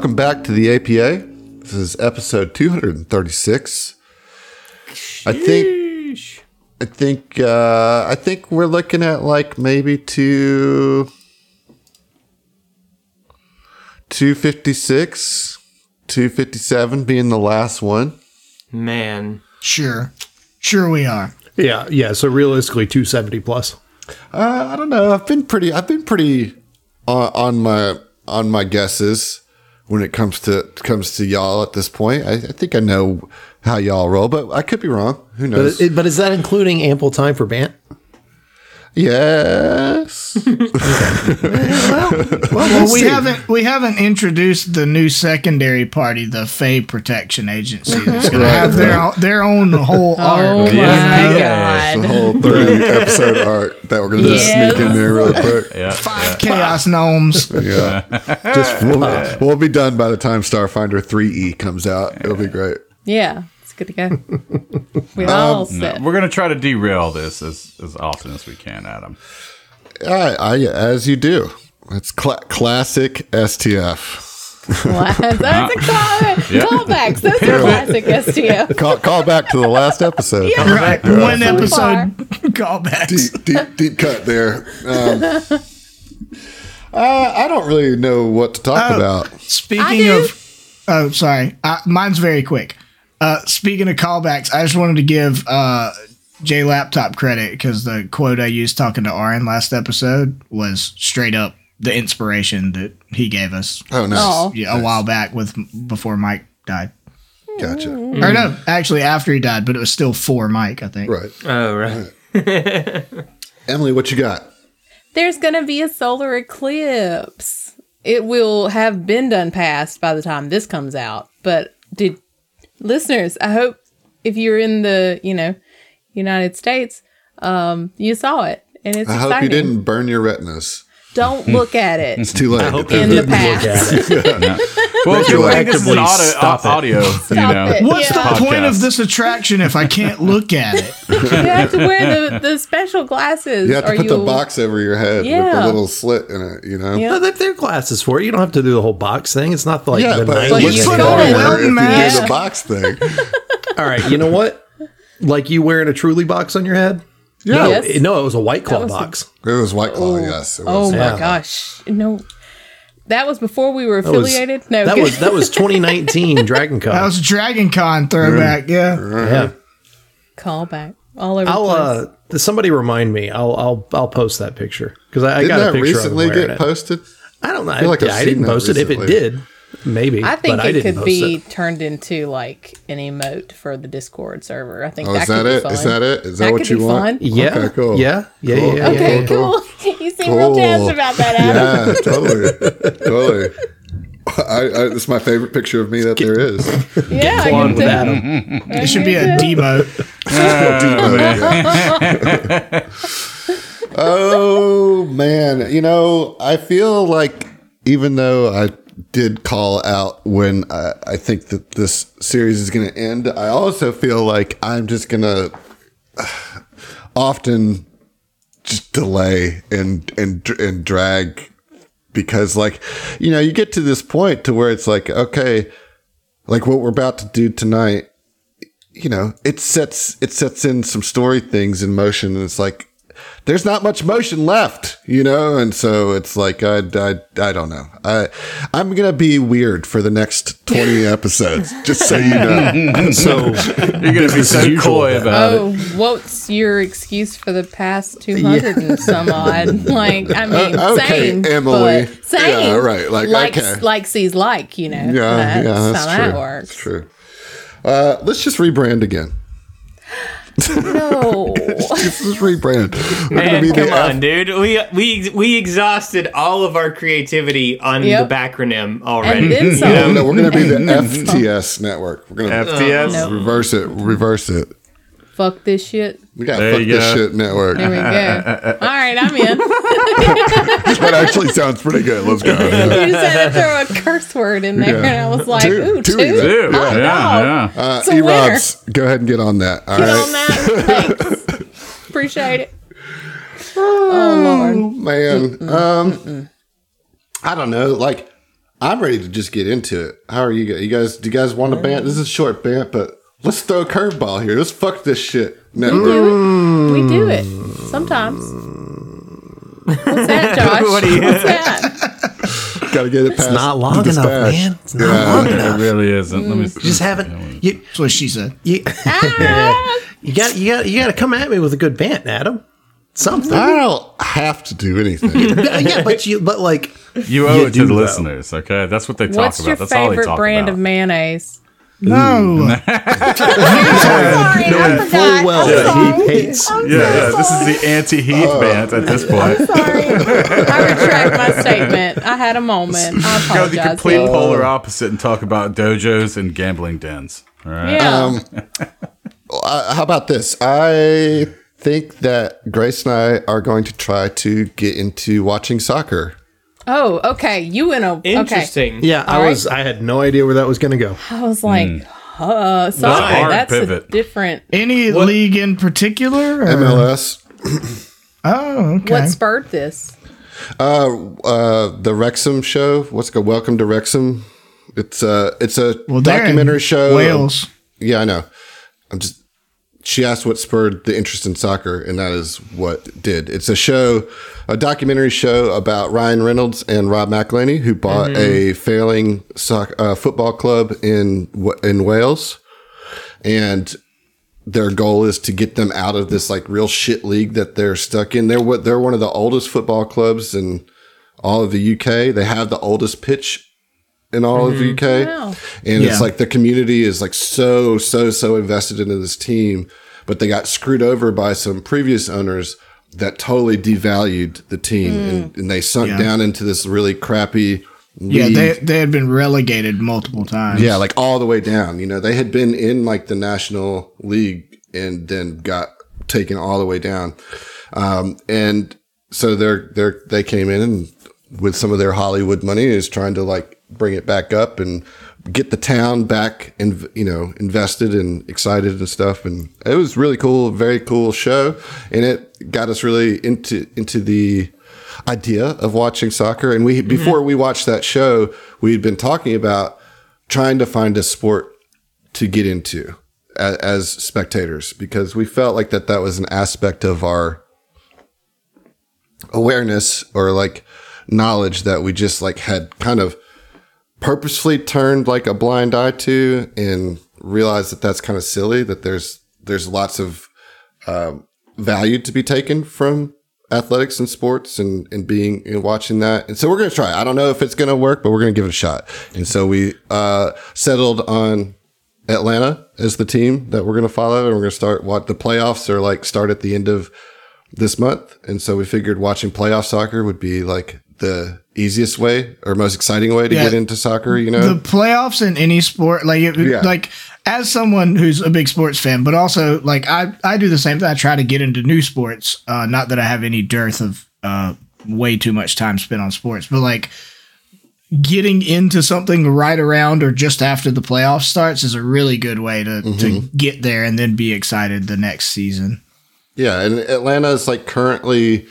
Welcome back to the APA. This is episode 236. I think I think uh, I think we're looking at like maybe two 256, 257 being the last one. Man. Sure. Sure we are. Yeah, yeah. So realistically, two seventy plus. Uh, I don't know. I've been pretty. I've been pretty on, on my on my guesses when it comes to comes to y'all at this point. I, I think I know how y'all roll, but I could be wrong. Who knows? it, but is that including ample time for Bant? Yes. Well, we haven't we haven't introduced the new secondary party, the Fay Protection Agency. Uh-huh. That's going to have their own, their own whole Oh arc. my Yeah. the whole 30 episode arc that we're going to just sneak in there real quick. Yeah. Five chaos gnomes. Yeah. just we'll, we'll be done by the time Starfinder 3E comes out. It'll be great. Yeah, it's good to go. We all No, set. we're gonna try to derail this as, as often as we can, Adam. I, I, as you do. It's cla classic STF. That's a call- callbacks. Those are classic STF. Call, call back to the last episode. Right. One episode far. callbacks. deep, deep, deep cut there. Um, uh, I don't really know what to talk Oh. about. Speaking of, oh, sorry, uh, mine's very quick. Uh, speaking of callbacks, I just wanted to give uh, J Laptop credit because the quote I used talking to Aaron last episode was straight up the inspiration that he gave us Oh, nice. Yeah, a while back with before Mike died. Gotcha. Or no, actually after he died, but it was still for Mike, I think. Right. Oh, right. Emily, what you got? There's going to be a solar eclipse. It will have been done past by the time this comes out. But did listeners, I hope if you're in the, you know, United States, um, you saw it. And it's I hope you didn't burn your retinas. Don't hmm. look at it. It's too late. hope In the didn't look past. at it. Well, if you're like this is an audio, stop it. audio you know. it. What's Yeah. the point of this attraction if I can't look at it? you have to wear the, the special glasses. You have to or put the you'll- box over your head with Yeah. the little slit in it, you know? Yeah. No, they- they're glasses for it. You don't have to do the whole box thing. It's not like Yeah, the but it 90s. you looks put on a funnier Welton if you do mask. the box thing. All right, you know what? Like you wearing a Truly box on your head? Yeah. Yes. It- no, it was a White Claw was a- box. It was White Claw, yes. It Oh my Yeah. gosh. No. That was before we were That was- affiliated? no. That was that was 2019 Dragon Con. That was a Dragon Con throwback, yeah. Yeah. call back all over I'll place. uh somebody remind me. I'll I'll I'll post that picture because I, I got a that picture recently of him wearing get it. posted? I don't know. I, feel like I've I seen didn't that post it. If it did, maybe. I think but I it didn't could be it. turned into like an emote for the Discord server. I think Oh, that is that could be fun. Is that it? Is that, That what could you be want? fun. Yeah. Okay, cool. Yeah. Yeah. Cool. Yeah. Yeah. Okay, Cool, cool. you seem real jazzed Cool. about that, Adam. Yeah, totally. totally. I, I, it's my favorite picture of me that there is. Yeah, I can with. Adam. It should be a demo. Oh man, you know, I feel like even though I did call out when I, I think that this series is going to end, I also feel like I'm just going to uh, often just delay and and and drag because like you know you get to this point to where it's like okay like what we're about to do tonight you know it sets it sets in some story things in motion and it's like there's not much motion left you know and so it's like i i, I don't know i i'm gonna be weird for the next 20 episodes just so you know So You're gonna be so coy about Oh, what's your excuse for the past 200 and some odd? Like, I mean, Uh, okay, same. Emily. but Same. Yeah, right, like, like, okay. like sees like, you know. yeah that's yeah that's how true that works. that's true uh let's just rebrand again No. let's just rebrand we're gonna Man, be the come F- on, dude. We we we exhausted all of our creativity on Yep. the backronym already. and then no, some. no, we're gonna be the FTS network. We're gonna FTS. No. reverse it, reverse it. Fuck this shit. We got There fuck this go. shit network. There we go. All right, I'm in. that actually sounds pretty good. Let's go. you just had to throw a curse word in there, Yeah. and I was like, Two- ooh, two two. even. Dude, Oh, yeah, no. yeah. Uh, It's. E-Robs, go ahead and get on that. All Get right. on that. Thanks. Appreciate it. Oh, Lord. man. Um, I don't know. Like, I'm ready to just get into it. How are you guys? You guys, do you guys want a bant? This is a short bant, but let's throw a curveball here. Let's fuck this shit. No, We do it sometimes. What's that, Josh? What do you- What's that? gotta get it past. It's not long enough, dispatch. man. It's not Yeah. long It enough. It really isn't. Let me mm. see. Just haven't you That's what she said. you ah. you got you got you got to come at me with a good bant, Adam. Something. I don't have to do anything. yeah, but you but like You owe You it to the though. listeners, okay? That's what they talk What's about. That's all they favorite talk brand of mayonnaise? No. Sorry, knowing full well that he hates. yeah, yeah. This is the anti-Heath Uh, band at this point. Sorry. I retract my statement. I had a moment. I Go the apologize. complete polar opposite and talk about dojos and gambling dens. All right. yeah. Uh, how about this? I think that Grace and I are going to try to get into watching soccer. Oh, okay. You in a okay. Interesting. Yeah, I All was I had no idea where that was going to go. I was like, uh, sorry, hard that's pivot. a different. Any league in particular? or- MLS, Oh, okay. What spurred this? uh, uh, the Wrexham show. What's it called? Welcome to Wrexham. It's a it's a well, they're documentary show. Wales. Yeah, I know. I'm just. She asked what spurred the interest in soccer, and that is what did. It's a show, a documentary show about Ryan Reynolds and Rob McElhenney, who bought a failing soccer, uh, football club in in Wales, and their goal is to get them out of this like real shit league that they're stuck in. They're what they're one of the oldest football clubs in all of the UK. They have the oldest pitch in all of the UK. Wow. And Yeah. it's like the community is like so, so, so invested into this team, but they got screwed over by some previous owners that totally devalued the team and, and they sunk Yeah. down into this really crappy Yeah, they they had been relegated multiple times. Yeah, like all the way down. You know, they had been in like the National League and then got taken all the way down. Um, and so they're they're they came in and with some of their Hollywood money is trying to like bring it back up and get the town back and you know invested and excited and stuff. And it was really cool very cool show. And it got us really into into the idea of watching soccer. And we mm-hmm. before we watched that show, we had been talking about trying to find a sport to get into as, as spectators because we felt like that that was an aspect of our awareness or like knowledge that we just like had kind of purposefully turned like a blind eye to and realized that that's kind of silly that there's there's lots of um, value to be taken from athletics and sports and, and being and watching that. And so we're going to try. I don't know if it's going to work, but we're going to give it a shot. And so we uh, settled on Atlanta as the team that we're going to follow. And we're going to start what the playoffs are like start at the end of this month. And so we figured watching playoff soccer would be like the easiest way or most exciting way to Yeah. get into soccer, you know? the playoffs in any sport like it, Yeah. like as someone who's a big sports fan but also like i i do the same thing i try to get into new sports uh not that i have any dearth of uh way too much time spent on sports but like getting into something right around or just after the playoff starts is a really good way to to get there and then be excited the next season Yeah, and Atlanta is like currently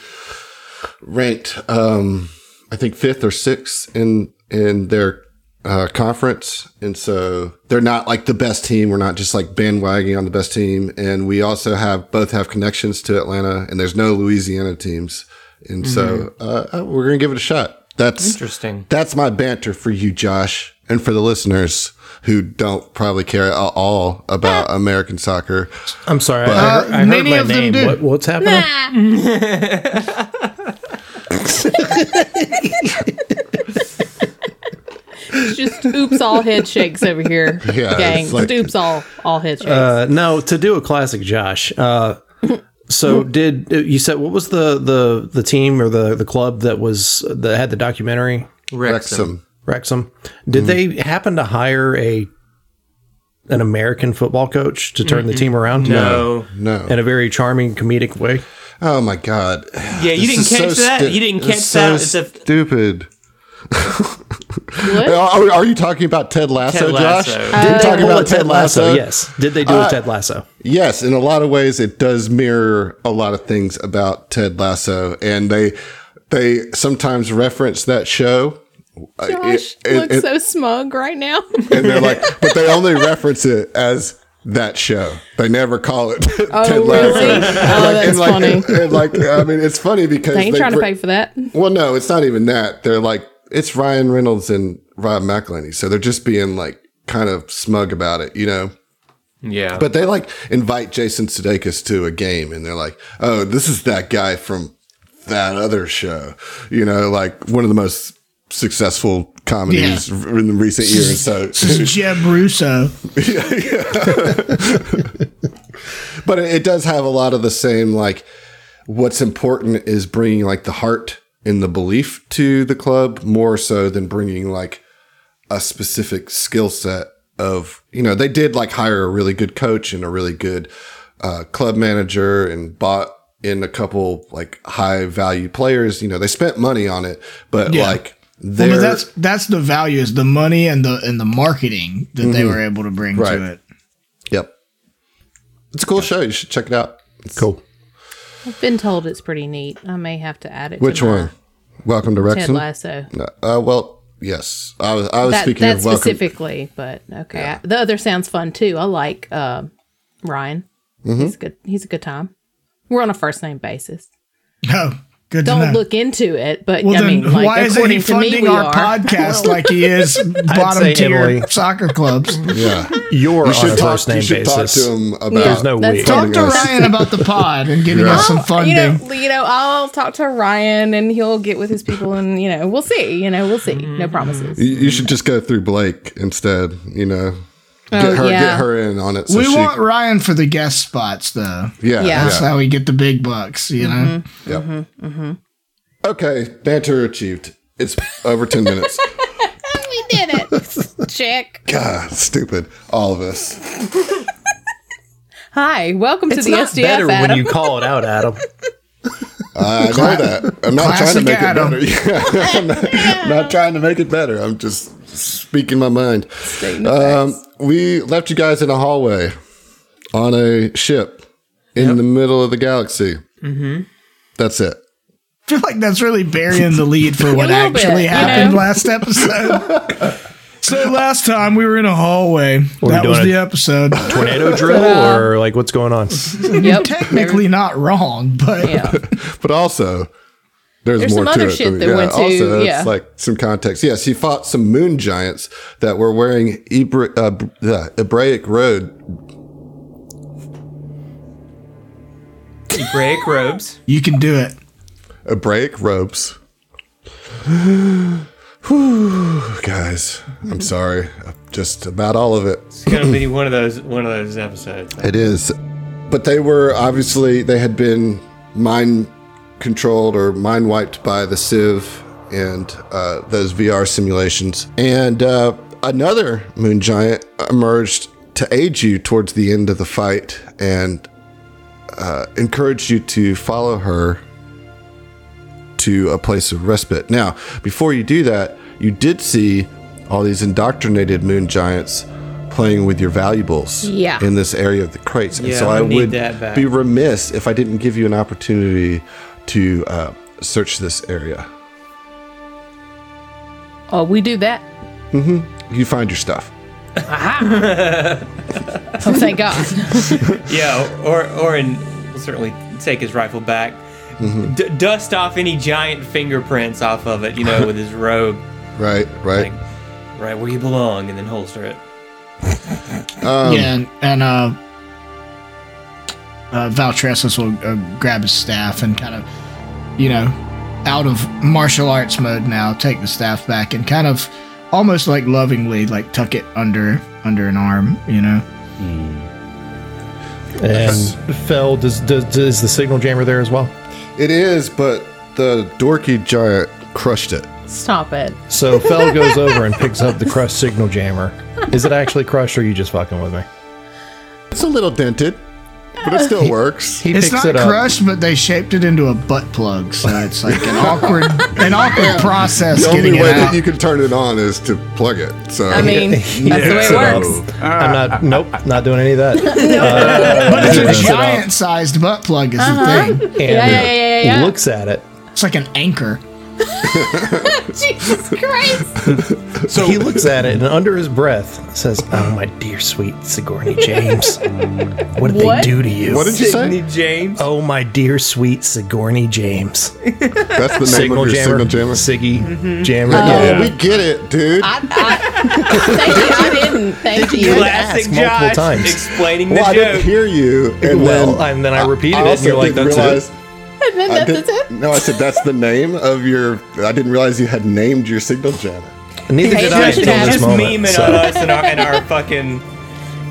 ranked, um, I think fifth or sixth in in their uh, conference, and so they're not like the best team. We're not just like bandwagoning on the best team, and we also have both have connections to Atlanta, and there's no Louisiana teams, and so uh, uh, we're gonna give it a shot. That's Interesting. That's my banter for you, Josh, and for the listeners who don't probably care at all about American soccer. I'm sorry. Uh, I, heard, I heard many my of them name. do. What, what's happening? It's just oops all head shakes over here, Yeah, gang. like- Just oops all all head shakes. Uh, no, to do a classic Josh. Uh, so did you said what was the the the team or the the club that was that had the documentary Wrexham. Wrexham? Did they happen to hire a an American football coach to turn the team around? No. No. in a very charming comedic way. Oh my god. Yeah, you This didn't is catch that? You didn't catch so that? It's a- stupid. what? Are, are you talking about Ted Lasso, Ted Lasso. Josh? Uh, You're talking about Ted Lasso? Yes. Did they do a Ted Lasso? Yes, in a lot of ways, it does mirror a lot of things about Ted Lasso, and they they sometimes reference that show uh, Josh it- it- looks it- so smug right now. and they're like, but they only reference it as that show. They never call it. Oh, Ted really? Lasso. Oh, that's and like, funny. and like, I mean, it's funny because They ain't they trying to pay for that. Well, no, it's not even that. They're like, it's Ryan Reynolds and Rob McElhenney, so they're just being like kind of smug about it, you know. Yeah. But they like invite Jason Sudeikis to a game, and they're like, "Oh, this is that guy from that other show," you know, like one of the most successful comedies in the recent years. So, is Jeb Russo. but it, it does have a lot of the same like. What's important is bringing like the heart and the belief to the club more so than bringing like a specific skill set of you know they did like hire a really good coach and a really good uh, club manager and bought in a couple like high value players you know they spent money on it but Yeah. like Well, but that's that's the value is the money and the and the marketing that they were able to bring Right. to it. yep it's a cool show you should check it out Cool. I've been told it's pretty neat. I may have to add it. which to one welcome to Ted Wrexham Lasso. uh, well yes I was I was That, speaking that of welcome specifically, but okay. I- the other sounds fun too. I like uh, Ryan. Mm-hmm. He's good. He's a good time. We're on a first name basis. Oh, good Don't know. look into it, but well, I mean, like why isn't according he to me, funding we our are. podcast like he is bottom say, tier Emily- soccer clubs? yeah You're you on a talk first name you should talk basis. to him about There's no That's we. talk Talk to us. Ryan about the pod and getting us some You funding. know, you know, I'll talk to Ryan and he'll get with his people, and you know, we'll see. You know, we'll see. No mm. promises. You, you should just go through Blake instead. You know, get Oh, her yeah. get her in on it. So we she, want Ryan for the guest spots, though. yeah, Yeah. yeah, That's how we get the big bucks, you know? Mm-hmm. Yep. Mm-hmm. Mm-hmm. Okay, banter achieved. It's over ten minutes. we did it. Check. God, stupid. All of us. Hi, welcome It's to the not STF. better Adam. when you call it out, Adam. I know that. I'm not trying to make Adam. it better. I'm not, not trying to make it better. I'm just speaking my mind. Um, we left you guys in a hallway on a ship in the middle of the galaxy. Mm-hmm. That's it. I feel like that's really burying the lead for what little bit, actually you happened know? last episode. so last time we were in a hallway. we that was the episode. Tornado drill or like what's going on? Yep. Technically not wrong, but Yeah. But also, there's, There's more some to other it. shit than- that went to- also, yeah. it's like some context. Yes, he fought some moon giants that were wearing Hebra- uh, b- the Hebraic road. Hebraic robes. you can do it. Hebraic robes. Whew, guys, I'm sorry. Just about all of it. It's gonna be one of those one of those episodes. It is. But they were obviously, they had been mind controlled or mind wiped by the Sivv and uh, those VR simulations. And uh, another moon giant emerged to aid you towards the end of the fight and uh, encouraged you to follow her to a place of respite. Now, before you do that, you did see all these indoctrinated moon giants playing with your valuables Yeah. in this area of the crates. And Yeah, so I I would be remiss if I didn't give you an opportunity to uh, search this area. Oh, we do that. You find your stuff. Oh, thank God. Yeah, or or in we'll certainly take his rifle back. Mm-hmm. D- dust off any giant fingerprints off of it, you know, with his robe, Right, right. like right where you belong, and then holster it. Um, yeah, and, and uh, uh, Valtressus will uh, grab his staff and kind of, you know, out of martial arts mode now, take the staff back and kind of almost like lovingly like tuck it under under an arm, you know. And Fell, does, does is the signal jammer there as well? It is, but the dorky giant crushed it. Stop it. So Fell goes over and picks up the crushed signal jammer. Is it actually crushed, or are you just fucking with me? It's a little dented, but it still works. He It's picks not it up. crushed, but they shaped it into a butt plug, so it's like an awkward an awkward process The only getting way it that you can turn it on is to plug it. So I mean, that's the way it works. I'm not. Uh, nope, not doing any of that. Uh, but it's a giant uh-huh. sized butt plug is Uh-huh. the thing. And Yeah, yeah, yeah, yeah, yeah. looks at it. It's like an anchor. Jesus Christ! So He looks at it and under his breath says, "Oh my dear sweet Sigourney James, what did What? they do to you? What did you say? James. Oh my dear sweet Sigourney James, That's the name signal of your jammer, signal jammer. Siggy mm-hmm. jammer. Oh, yeah. Um, we get it, dude. I, I, thank you. I didn't. Thank you. had to Classic ask multiple Josh times. explaining the well, I didn't joke. hear you, and well, then and then I repeated I it, and also you're like, didn't "That's realize. It." And then I that's did, it. no, I said that's the name of your. I didn't realize you had named your signal jammer. Neither Hey, did I Josh, until this just moment. memeing so- on us and our, and our fucking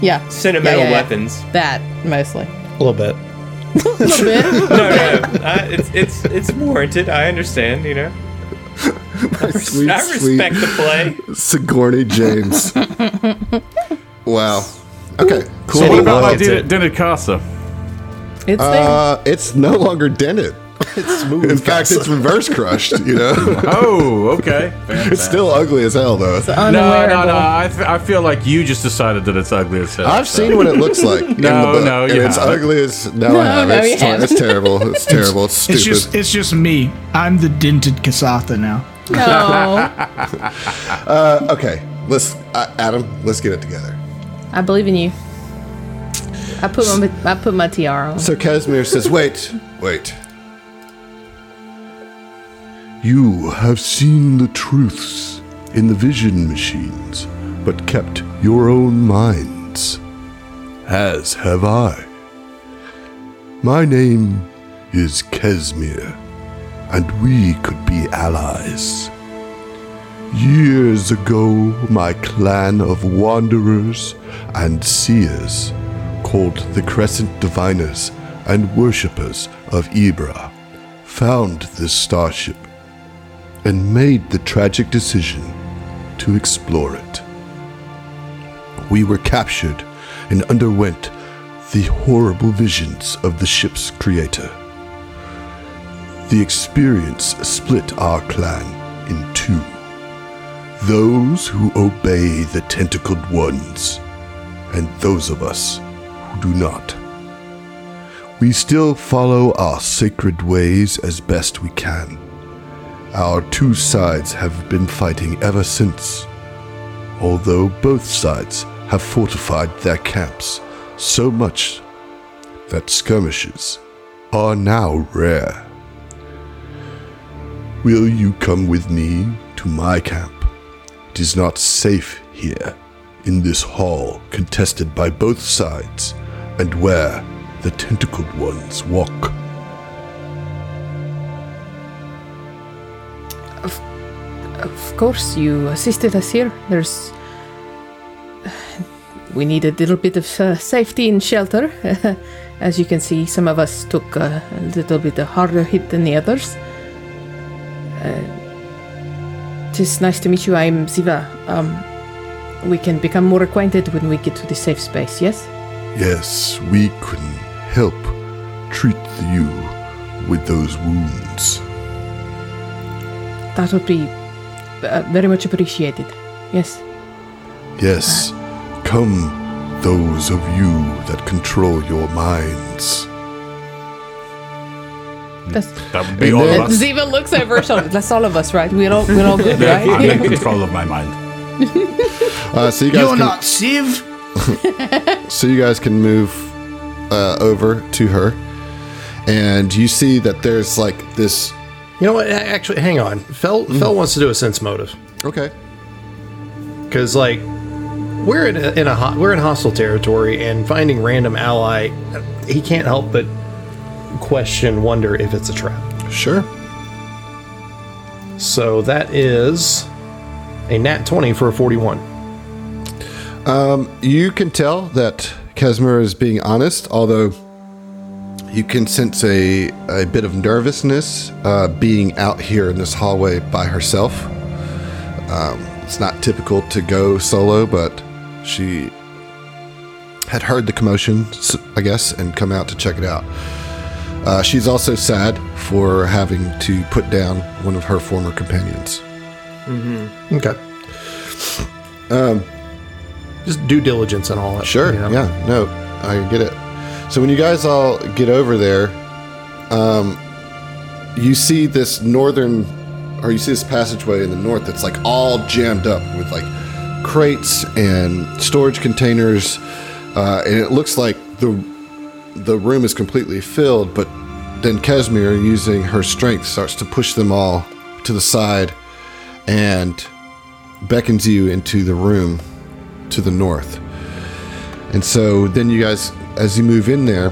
Yeah. sentimental Yeah, yeah, yeah. weapons. That mostly. A little bit. A little bit. No, no, I, it's it's it's warranted. I understand. You know, Sweet, I sweet respect the play. Sigourney James. wow. Okay. Cool. So what about Well, my it. dinner casa? It's there. Uh, it's no longer dented. It's smooth. In fact, it's reverse crushed. You know, Oh, okay. it's still ugly as hell, though. No, no, no. I, th- I feel like you just decided that it's ugly as hell. I've so- seen what it looks like. in the No, book, no, and you it's haven't. ugly as no, I haven't. no, it's, you ter- it's terrible. It's terrible. It's stupid. It's just it's just me. I'm the dented Kasatha now. no. uh, okay, let's uh, Adam. Let's get it together. I believe in you. I put my I put my tiara on. So Casimir says, "Wait, wait. You have seen the truths in the vision machines, but kept your own minds. As have I. My name is Casimir, and we could be allies." Years ago, my clan of wanderers and seers, called the Crescent Diviners and Worshippers of Ibra, found this starship and made the tragic decision to explore it. We were captured and underwent the horrible visions of the ship's creator. The experience split our clan in two those who obey the tentacled ones, and those of us do not. We still follow our sacred ways as best we can. Our two sides have been fighting ever since, although both sides have fortified their camps so much that skirmishes are now rare. Will you come with me to my camp? It is not safe here, in this hall contested by both sides, and where the tentacled ones walk. Of course, you assisted us here. There's. We need a little bit of uh, safety and shelter. As you can see, some of us took uh, a little bit of harder hit than the others. Uh, it is nice to meet you. I'm Ziva. Um, we can become more acquainted when we get to the safe space, yes? Yes, we can help treat you with those wounds. That would be uh, very much appreciated. Yes. Yes, come, those of you that control your minds. That's, That would be all of us. Ziva looks over her shoulder. That's all of us, right? We're all, we're all good, right? I'm in control of my mind. Uh, so you guys You're can, not Sivv. so you guys can move uh, over to her, and you see that there's like this. You know what? Actually, hang on. Fell Fell wants to do a sense motive Okay. because like we're in a, in a we're in hostile territory and finding random ally, he can't help but question, wonder if it's a trap. Sure. So that is a nat twenty for a forty-one. You can tell that Casimir is being honest, although you can sense a, a bit of nervousness uh, being out here in this hallway by herself. Um, it's not typical to go solo, but she had heard the commotion, I guess, and come out to check it out. Uh, she's also sad for having to put down one of her former companions. Mm-hmm. Okay. Um, just due diligence and all that. Sure. you know? Yeah. No, I get it. So when you guys all get over there, um, you see this northern or you see this passageway in the north that's like all jammed up with like crates and storage containers, uh, and it looks like the the room is completely filled. But then Casimir, using her strength, starts to push them all to the side and beckons you into the room to the north. And so then you guys, as you move in there,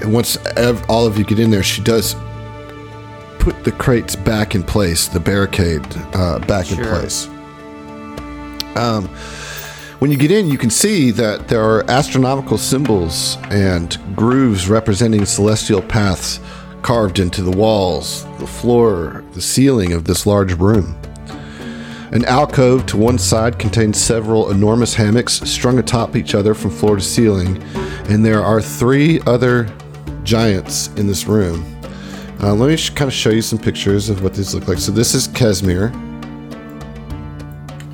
and once ev- all of you get in there, she does put the crates back in place, the barricade uh, back in place. Um, when you get in, you can see that there are astronomical symbols and grooves representing celestial paths carved into the walls, the floor, the ceiling of this large room. An alcove to one side contains several enormous hammocks strung atop each other from floor to ceiling, and there are three other giants in this room. Uh, let me sh- kind of show you some pictures of what these look like. So this is Casimir.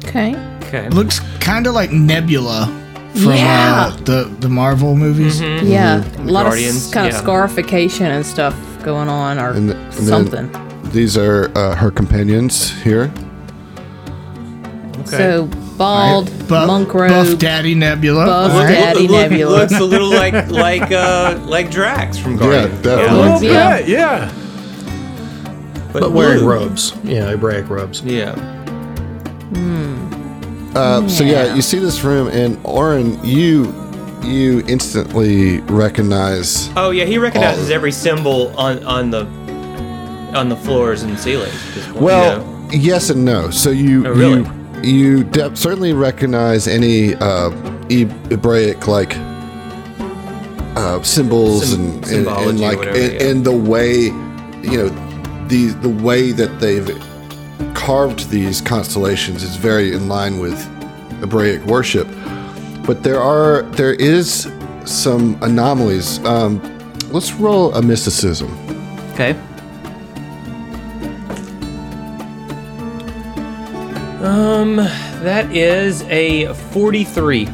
Okay. Okay. Looks kind of like Nebula from Yeah. uh, the the Marvel movies. Yeah. A lot Guardians, of kind of yeah. scarification and stuff going on, or And, th- and something. These are uh, her companions here. So bald, Buff, monk robe, Buff Daddy Nebula. Buff All right. Daddy Nebula. looks a little like like uh like Drax from Yeah, Guardians. definitely. Yeah. Yeah, yeah. But wearing blue. robes. Yeah, Hebraic robes. Yeah. Uh, So yeah, Yeah. you see this room, and Oren, you you instantly recognize. Oh yeah, he recognizes All- every symbol on on the on the floors and ceilings. at this point, Well, you know. yes and no. So you Oh, really? you you de- certainly recognize any uh, Hebraic like uh, symbols Sym- and, and, and like whatever, and, yeah. and the way you know the the way that they've carved these constellations is very in line with Hebraic worship. But there are there is some anomalies. Um, let's roll a mysticism. Okay. Um, that is a forty-three.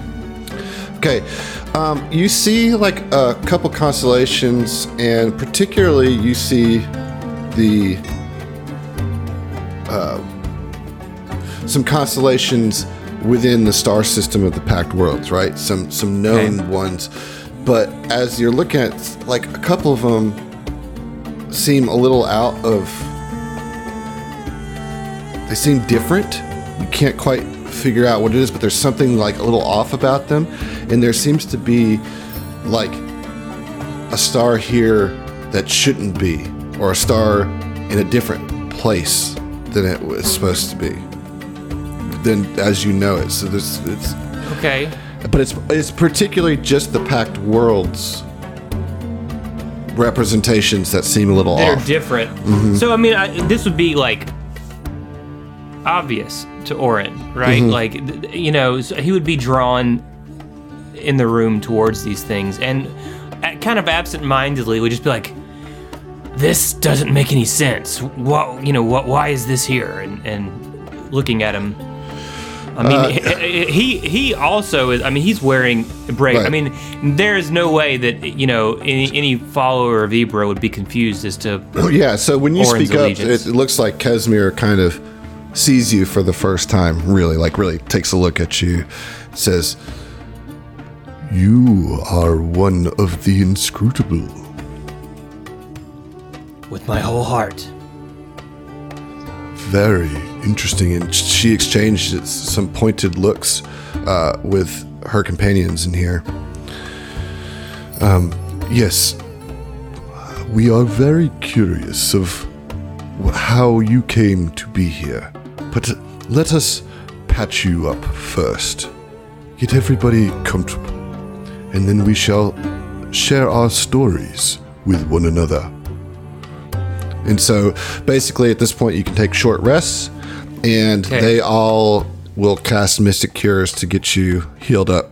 Okay. Um, you see like a couple constellations, and particularly you see the uh, some constellations within the star system of the Pact Worlds, right? Some some known Okay. ones, but as you're looking at, like a couple of them seem a little out of. They seem different. You can't quite figure out what it is, but there's something like a little off about them, and there seems to be like a star here that shouldn't be, or a star in a different place than it was supposed to be. Than as you know it. So there's it's Okay. but it's it's particularly just the Pact Worlds representations that seem a little They're off. different. Mm-hmm. So I mean, I, this would be like obvious to Oren, right? Like th- th- you know, so he would be drawn in the room towards these things, and uh, kind of absent-mindedly would just be like, "This doesn't make any sense. What you know? What? Why is this here?" And and looking at him. I mean, he, he he also is. I mean, he's wearing a break. I mean, there is no way that you know any any follower of Ibra would be confused as to Oh, yeah, so when you Oren's speak up, allegiance. it, it looks like Casimir kind of sees you for the first time, really, like really takes a look at you, says, You are one of the inscrutable. with my whole heart. Very interesting. And she exchanged some pointed looks uh, with her companions in here. Um, yes, we are very curious of how you came to be here. But let us patch you up first. Get everybody comfortable. And then we shall share our stories with one another. And so basically at this point you can take short rests and Okay. they all will cast mystic cures to get you healed up.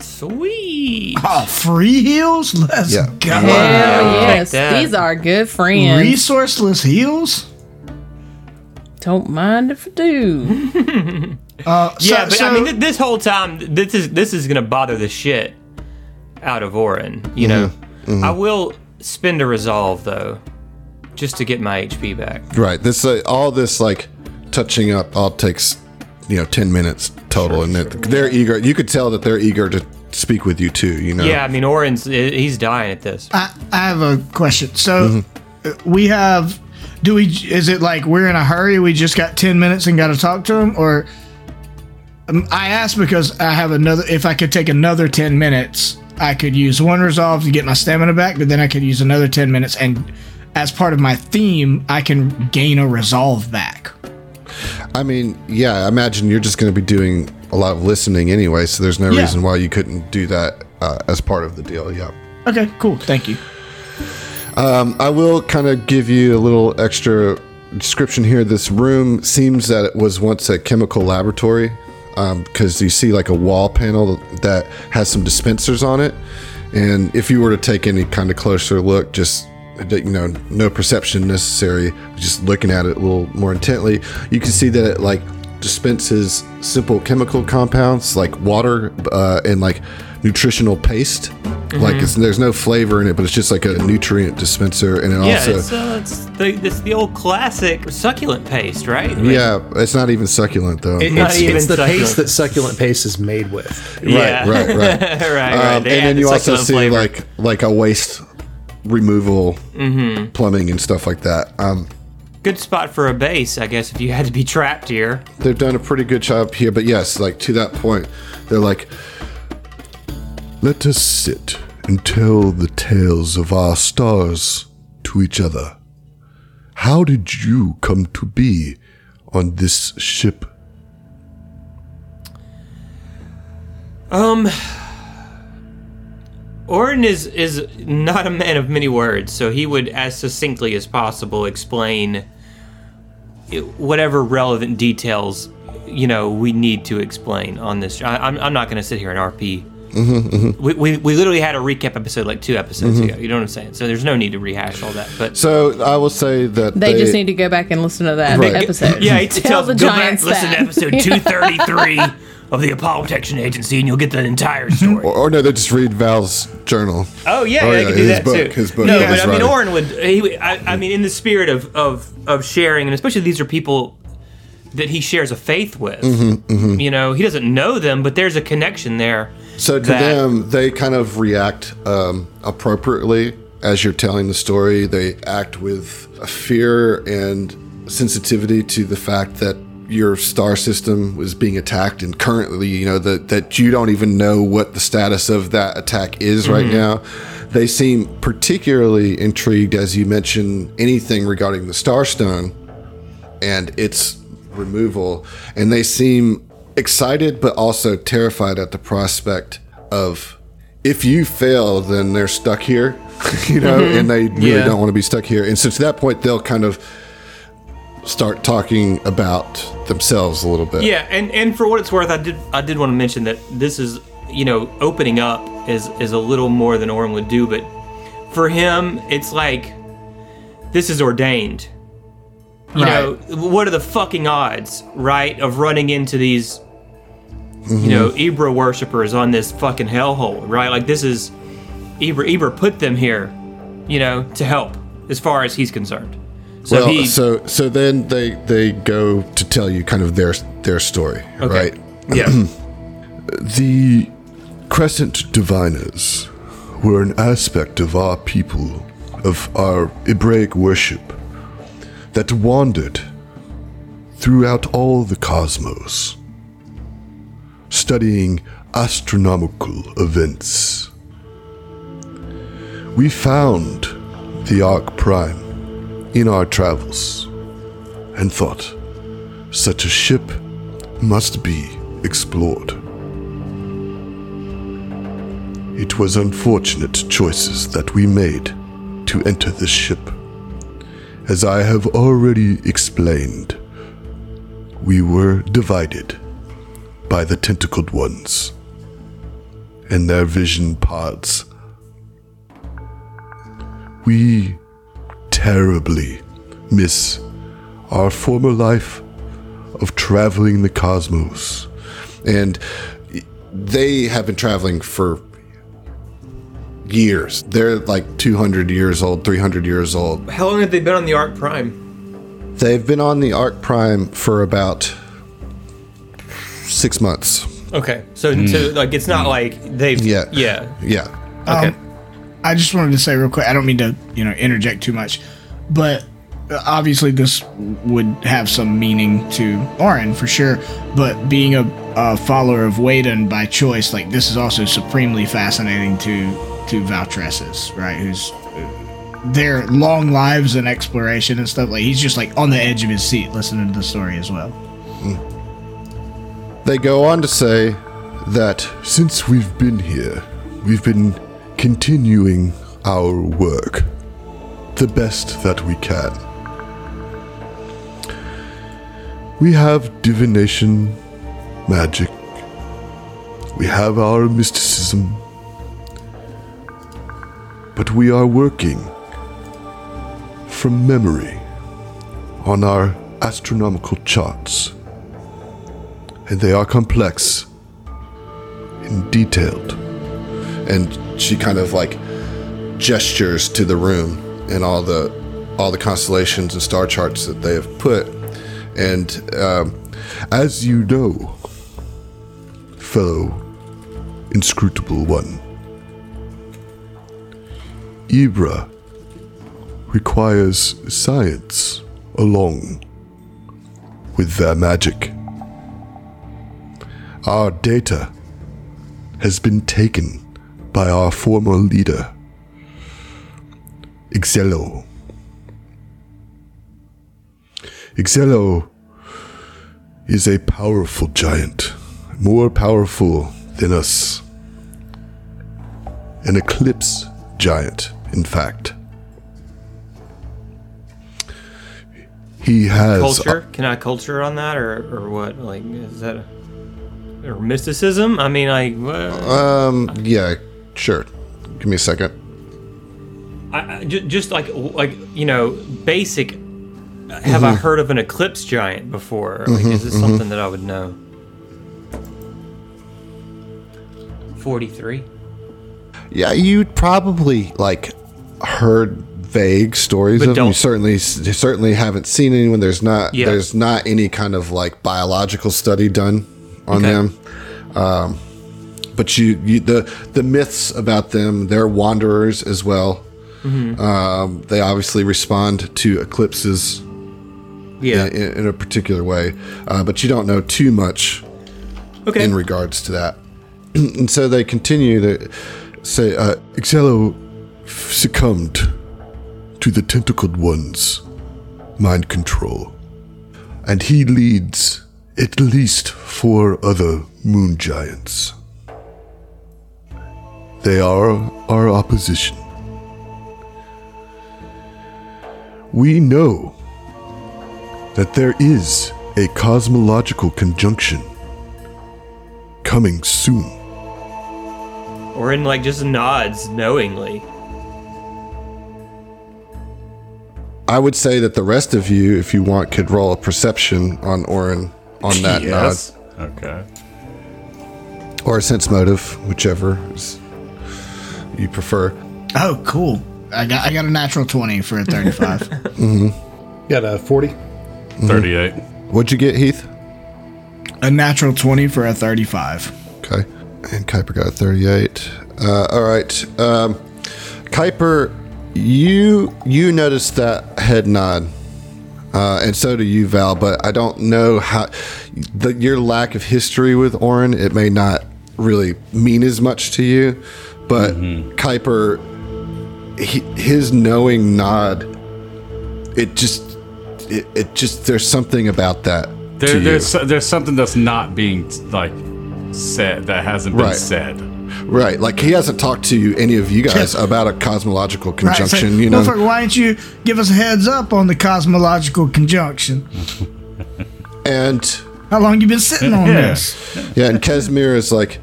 Sweet. Oh, free heals? Let's Yeah. go. Hell yes, these are good friends. Resourceless heals? Don't mind if I do. Uh, so, yeah, but so, I mean, th- this whole time, this is this is gonna bother the shit out of Oren. You know, I will spend a resolve though. just to get my HP back. Right. This uh, all this like touching up all takes you know ten minutes total, and it, they're eager. You could tell that they're eager to speak with you too. You know. Yeah, I mean, Oren's he's dying at this. I, I have a question. So uh, we have. Do we? Is it like we're in a hurry? We just got ten minutes and got to talk to him, or? Um, I asked because I have another. If I could take another ten minutes, I could use one resolve to get my stamina back, but then I could use another ten minutes, and as part of my theme, I can gain a resolve back. I mean, yeah. I imagine you're just going to be doing a lot of listening anyway, so there's no Yeah. reason why you couldn't do that uh, as part of the deal. Yeah. Okay, cool. Thank you. I will kind of give you a little extra description here. This room seems that it was once a chemical laboratory because you see like a wall panel that has some dispensers on it. And if you were to take any kind of closer look, just you know, no perception necessary, just looking at it a little more intently, you can see that it like dispenses simple chemical compounds like water uh, and like nutritional paste. Like it's, there's no flavor in it, but it's just like a nutrient dispenser, and it Yeah, also it's, uh, it's the it's the old classic succulent paste, right? Like, yeah, it's not even succulent though. It- Not it's, even it's the succulent. paste that succulent paste is made with. yeah. right, right, right. right, right. Um, and then the you also see flavor. like like a waste removal, Mm-hmm. plumbing and stuff like that. Um, good spot for a base, I guess, if you had to be trapped here. they've done a pretty good job here, but yes, like to that point, they're like, let us sit and tell the tales of our stars to each other. How did you come to be on this ship? Um, Oren is is not a man of many words, so he would, as succinctly as possible, explain whatever relevant details you know we need to explain on this. I, I'm I'm not going to sit here and RP. Mm-hmm, mm-hmm. We, we, we literally had a recap episode like two episodes mm-hmm. ago. You know what I'm saying? So there's no need to rehash all that. But So I will say that They, just need to go back and listen to that Right. episode. yeah, it Tell tells the go giants back, listen to episode 233 of the Apollo Protection Agency, and you'll get the entire story. Or, or no, they just read Val's journal. Oh yeah, Oh, yeah, I yeah, could do his that book- too. his book No, that but I mean, writing. Oren would. He, I, I mean, in the spirit of of of sharing, and especially these are people that he shares a faith with. Mm-hmm, You know, he doesn't know them, but there's a connection there. So to that- them, they kind of react um, appropriately as you're telling the story. They act with a fear and sensitivity to the fact that your star system was being attacked, and currently, you know that that you don't even know what the status of that attack is right now. They seem particularly intrigued as you mention anything regarding the star Starstone and its removal. And they seem excited, but also terrified at the prospect of if you fail, then they're stuck here, you know, and they really Yeah. don't want to be stuck here. And so to that point, they'll kind of start talking about themselves a little bit. Yeah, and and for what it's worth, I did I did want to mention that this is you know opening up is is a little more than Oren would do, but for him, it's like this is ordained. You know, what are the fucking odds, right, of running into these, you know, mm-hmm. Ibra worshippers on this fucking hellhole, right? Like this is Ibra. Ibra put them here, you know, to help, as far as he's concerned. So well, he, so so then they they go to tell you kind of their their story, okay, right? yeah, The Crescent Diviners were an aspect of our people, of our Hebraic worship, that wandered throughout all the cosmos, studying astronomical events. We found the Ark Prime in our travels and thought such a ship must be explored. It was unfortunate choices that we made to enter this ship. As I have already explained, we were divided by the tentacled ones and their vision pods. We terribly miss our former life of traveling the cosmos. And they have been traveling for years. They're like 200 years old, 300 years old. How long have they been on the Ark Prime? They've been on the Ark Prime for about six months. Okay, so, so hmm. like it's not hmm. like they've Yeah. yeah Yeah. Um, okay. I just wanted to say real quick. I don't mean to, you know, interject too much, but uh, obviously this would have some meaning to Oren for sure. But being a, a follower of Weydan by choice, like this is also supremely fascinating to to Valtressus, right? Who's their long lives and exploration and stuff. Like he's just like on the edge of his seat listening to the story as well. Hmm. They go on to say that since we've been here, we've been continuing our work the best that we can. We have divination, magic, we have our mysticism, but we are working from memory on our astronomical charts and they are complex and detailed. And she kind of like gestures to the room and all the all the constellations and star charts that they have put. And um, as you know, fellow inscrutable one, Ibra requires science along with their magic. Our data has been taken by our former leader, Ixelo. Ixelo is a powerful giant, more powerful than us. An eclipse giant, in fact. He has culture? Can I culture on that or or what? Like is that a, or mysticism? I mean, like Um, yeah, sure. Give me a second. I, I, ju- just like like you know, basic. Have I mm-hmm. heard of an eclipse giant before? Like, is mm-hmm, this something mm-hmm. that I would know? Forty-three. Yeah, you'd probably like heard vague stories But of them. You certainly certainly haven't seen anyone. There's not Yeah. there's not any kind of like biological study done on Okay. them. Um, but you, you the the myths about them, they're wanderers as well. Mm-hmm. Um, they obviously respond to eclipses Yeah. in, in a particular way, uh, but you don't know too much okay. in regards to that. and so they continue to say, uh, Ixelo succumbed to the tentacled one's mind control. And he leads at least four other moon giants. They are our opposition. We know that there is a cosmological conjunction coming soon. Oren like just nods knowingly. I would say that the rest of you, if you want, could roll a perception on Oren on that yes. Okay. nod, or a sense motive, whichever is you prefer. Oh, cool. I got I got a natural twenty for a thirty-five. Got a 40. 38. What'd you get, Heath? a natural twenty for a thirty-five. Okay, and Kuiper got a thirty-eight. Uh, all right, um, Kuiper, you you noticed that head nod. Uh, and so do you, Val. But I don't know how the, your lack of history with Oren. It may not really mean as much to you, but Kuiper, he, his knowing nod, it just, it, it just. There's something about that. There, there's there's something that's not being like said that hasn't been Right. said. Right, like he hasn't talked to any of you guys about a cosmological conjunction. Right, you know, motherfucker, why don't you give us a heads up on the cosmological conjunction? and How long you been sitting on Yeah. this? yeah, and Casimir is like,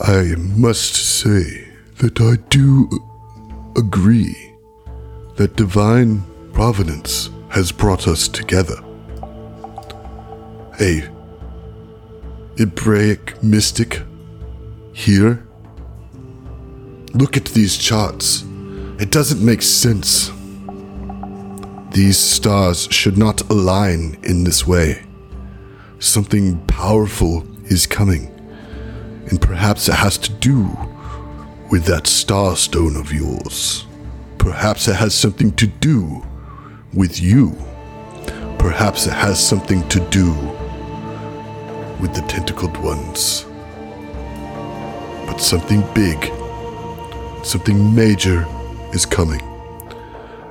I must say that I do agree that divine providence has brought us together. A Hebraic mystic here Look at these charts. It doesn't make sense. These stars should not align in this way. Something powerful is coming, and perhaps it has to do with that star stone of yours. Perhaps it has something to do with you. Perhaps it has something to do with the tentacled ones. But something big, something major is coming.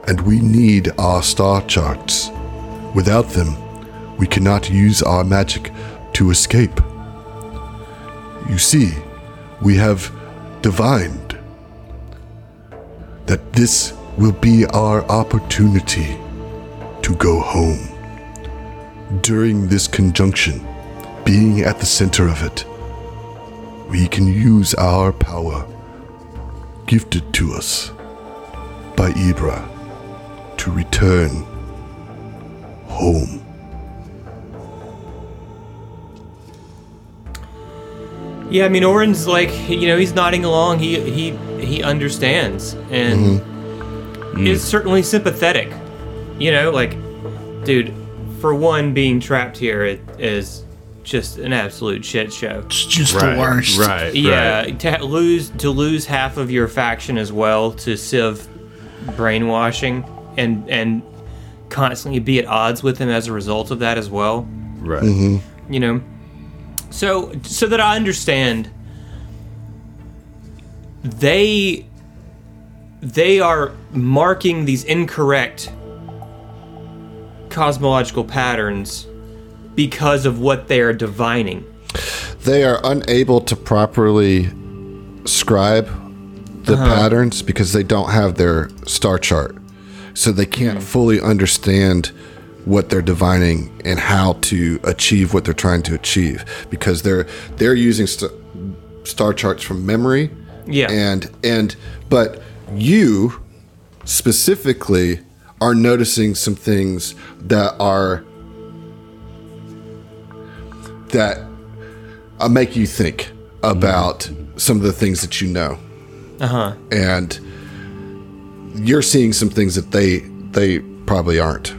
And we need our star charts. Without them, we cannot use our magic to escape. You see, we have divined that this will be our opportunity to go home. During this conjunction, being at the center of it, we can use our power gifted to us by Ibra to return home. Yeah, I mean, Oren's like, you know, he's nodding along. He he he understands and mm-hmm. mm. is certainly sympathetic. You know, like, dude, for one, being trapped here it is just an absolute shit show. It's just Right. the worst. Right. Yeah, Right. to lose to lose half of your faction as well to Sivv brainwashing and and constantly be at odds with him as a result of that as well. Right. Mm-hmm. You know, so so that I understand, they they are marking these incorrect cosmological patterns because of what they are divining. They are unable to properly scribe the uh-huh. patterns because they don't have their star chart. So they can't hmm. fully understand what they're divining and how to achieve what they're trying to achieve because they're they're using st- star charts from memory Yeah. and and but you specifically are noticing some things that are that uh, make you think about some of the things that you know. Uh huh. and you're seeing some things that they they probably aren't.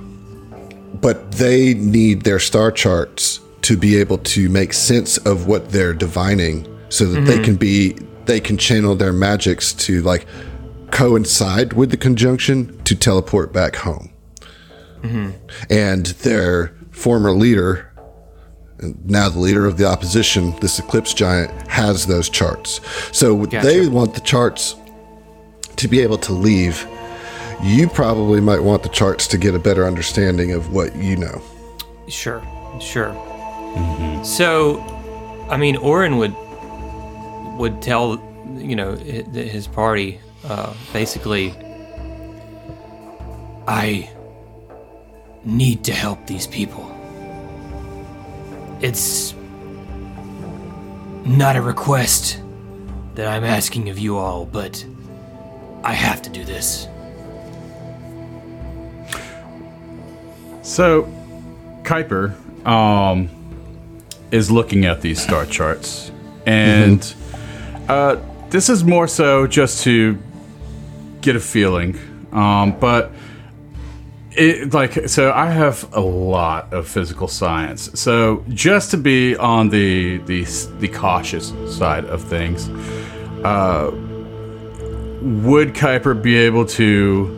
But they need their star charts to be able to make sense of what they're divining so that they can be they can channel their magics to like coincide with the conjunction to teleport back home. And their former leader and now the leader of the opposition this eclipse giant has those charts so they want the charts to be able to leave, you probably might want the charts to get a better understanding of what you know. Sure, sure. So, I mean, Oren would would tell you know his party uh, basically, I need to help these people. It's not a request that I'm asking of you all, but I have to do this. So, Kuiper um, is looking at these star charts, and uh, this is more so just to get a feeling. Um, but it like so, I have a lot of physical science, so just to be on the the the cautious side of things, uh, would Kuiper be able to?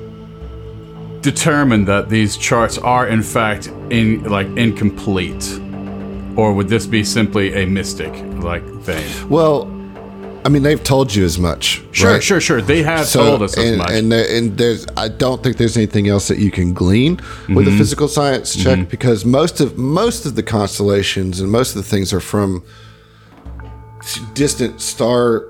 determine that these charts are in fact in like incomplete or would this be simply a mystic like thing Well, I mean, they've told you as much. sure right? sure sure they have So, told us as much And, there, and there's, I don't think there's anything else that you can glean with Mm-hmm. a physical science check because most of most of the constellations and most of the things are from distant star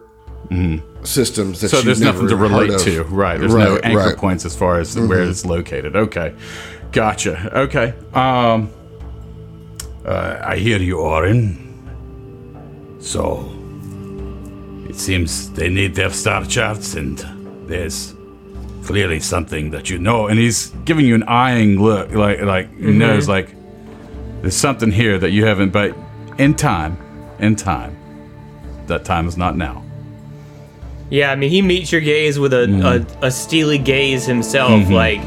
systems that Mm-hmm. so you've there's nothing to relate to right there's no Right, anchor right. points as far as where it's located okay gotcha okay um uh, i hear you Oren so seems they need their star charts and there's clearly something that you know and he's giving you an eyeing look like like he mm-hmm. knows like there's something here that you haven't but in time in time that time is not now Yeah, I mean, he meets your gaze with a, a, mm-hmm. a steely gaze himself. Mm-hmm. Like,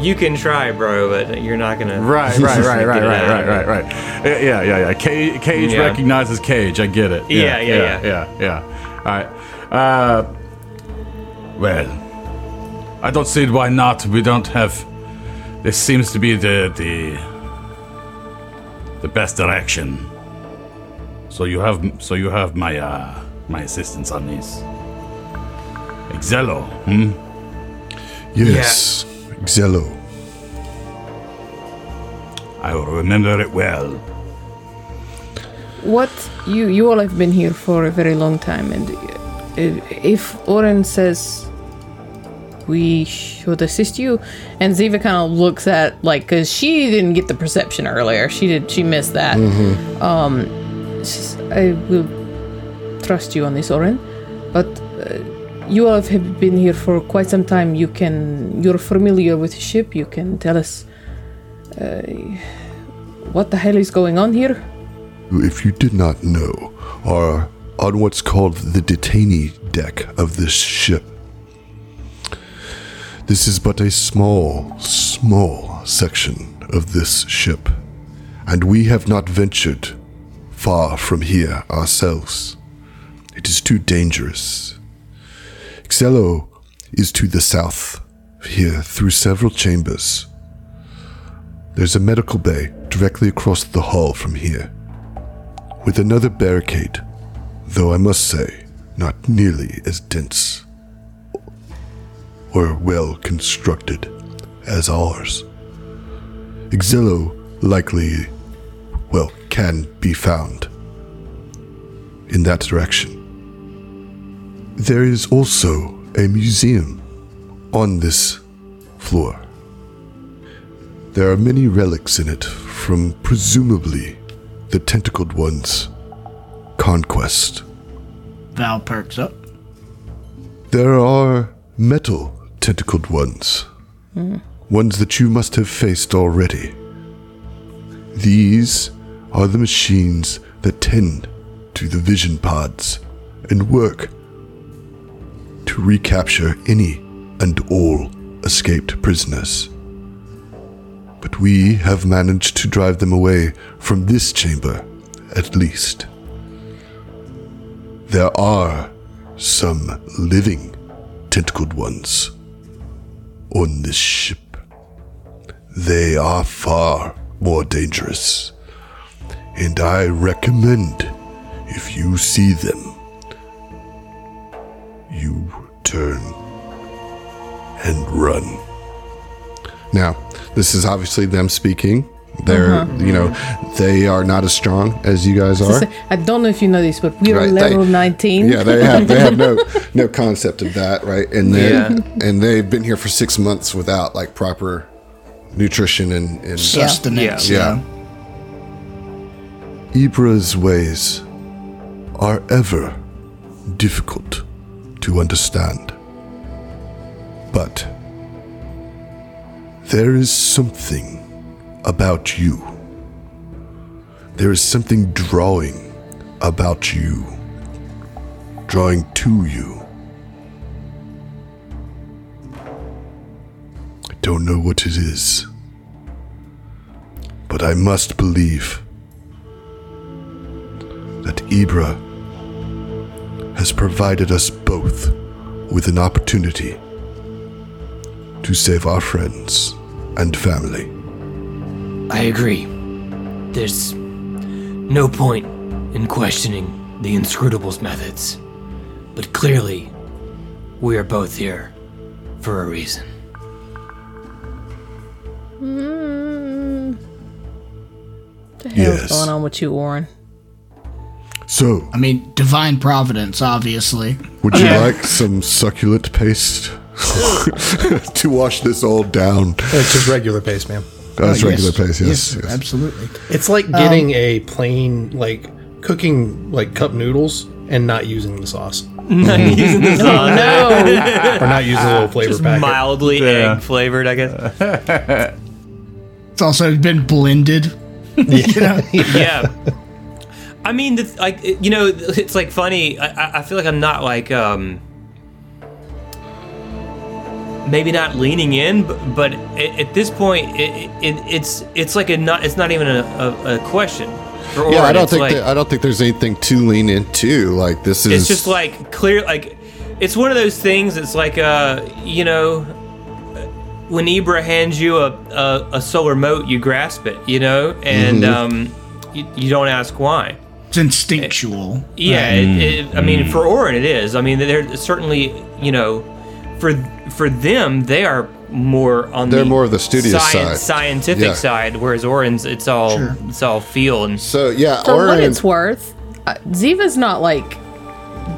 you can try, bro, but you're not gonna. Right, right, right, right, right, right, right, right. Yeah, yeah, yeah. yeah. Cage, Cage Yeah. recognizes Cage. I get it. Yeah, yeah, yeah, yeah, yeah. All right. Uh, well, I don't see why not. We don't have. This seems to be the the the best direction. So you have so you have my uh my assistance on this. Exello, hmm? Yes, Xello. I will remember it well. What you you all have been here for a very long time, and uh, if Oren says we should assist you, and Ziva kind of looks at like because she didn't get the perception earlier, she did she missed that. Um, s- I will trust you on this, Oren, but. Uh, you all have been here for quite some time. You can, you're familiar with the ship. You can tell us uh, what the hell is going on here. If you did not know, are on what's called the detainee deck of this ship. This is but a small, small section of this ship, and we have not ventured far from here ourselves. It is too dangerous. Xello is to the south, here through several chambers. There's a medical bay directly across the hall from here with another barricade, though I must say, not nearly as dense or well constructed as ours. Exillo likely, well, can be found in that direction. There is also a museum on this floor. There are many relics in it from presumably the tentacled one's conquest. Val perks up. There are metal tentacled ones, hmm. ones that you must have faced already. These are the machines that tend to the vision pods and work to recapture any and all escaped prisoners. But we have managed to drive them away from this chamber, at least. There are some living tentacled ones on this ship. They are far more dangerous, and I recommend if you see them, you turn and run. Now, this is obviously them speaking. They're, uh-huh. you know, they are not as strong as you guys are. I don't know if you know this, but we're Right, level they- 19. Yeah, they have they have no no concept of that, right? And they Yeah. and they've been here for six months without like proper nutrition and, and Sustenance. Yeah. Ibra's ways are ever difficult to understand. But there is something about you. There is something drawing about you, drawing to you. I don't know what it is, but I must believe that Ibra has provided us both with an opportunity to save our friends and family. I agree. There's no point in questioning the inscrutables methods. But clearly, we are both here for a reason. What the hell's Yes. going on with you, Oren? So, I mean, divine providence, obviously. would you like some succulent paste to wash this all down? It's just regular paste, man. That's Oh, regular yes. paste, yes. yes. Absolutely. It's like getting a plain like cooking like cup noodles and not using the sauce Not using the sauce. No! or not using a little flavor Just packet. mildly Yeah. egg flavored, I guess. It's also been blended. you know? yeah. I mean, like you know, it's like funny. I, I- I feel like I'm not like um maybe not leaning in, but, but at, at this point, it, it, it's it's like a not it's not even a, a, a question. For Yeah, I don't think like, that, I don't think there's anything to lean into. Like this is it's just like clear like it's one of those things it's like uh you know when ibra hands you a, a, a solar mote you grasp it you know and um you, you don't ask why It's instinctual. yeah it, it, i mean for Oren it is i mean they're certainly you know for for them they are more on They're the more of the studious side. scientific Yeah. side whereas Oren's it's all Sure. it's all feel and so yeah. For what it's worth, uh, Ziva's not like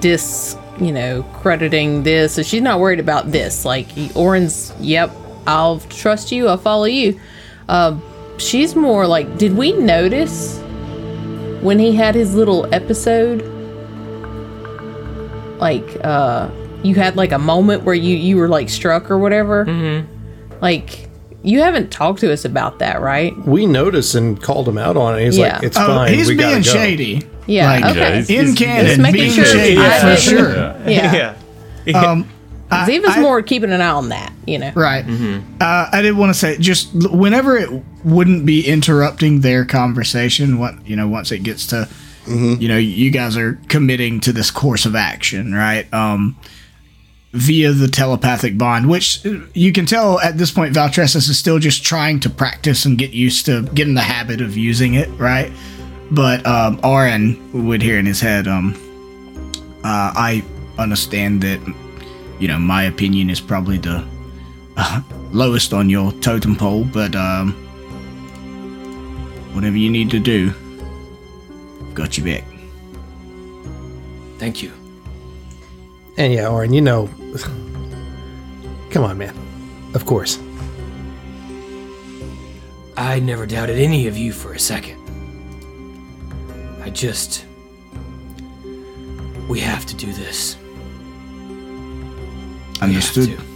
dis, you know, crediting this. So she's not worried about this. Like Oren's, yep, I'll trust you. I'll follow you. Uh, she's more like, did we notice when he had his little episode? Like, uh, you had like a moment where you you were like struck or whatever. Mm-hmm. Like, you haven't talked to us about that, right? We noticed and called him out on it. He's Yeah. like, "It's Oh, fine. he's we gotta being go." shady. Yeah. Like, okay. he's- In he's- canon, Just making being sure shady I for sure. yeah. yeah Um, I- Ziva's I- more keeping an eye on that, you know. Right. Uh, I did want to say just whenever it wouldn't be interrupting their conversation, what you know, once it gets to, you know, you guys are committing to this course of action, right? Um, via the telepathic bond, which you can tell at this point, Valtressus is still just trying to practice and get used to getting the habit of using it, right? But um, Oren would hear in his head, um, uh, I understand that you know, my opinion is probably the uh, lowest on your totem pole, but um, whatever you need to do, got you back. thank you And yeah, Oren, you know, come on, man. Of course. I never doubted any of you for a second. I just. We have to do this. We have Understood. to.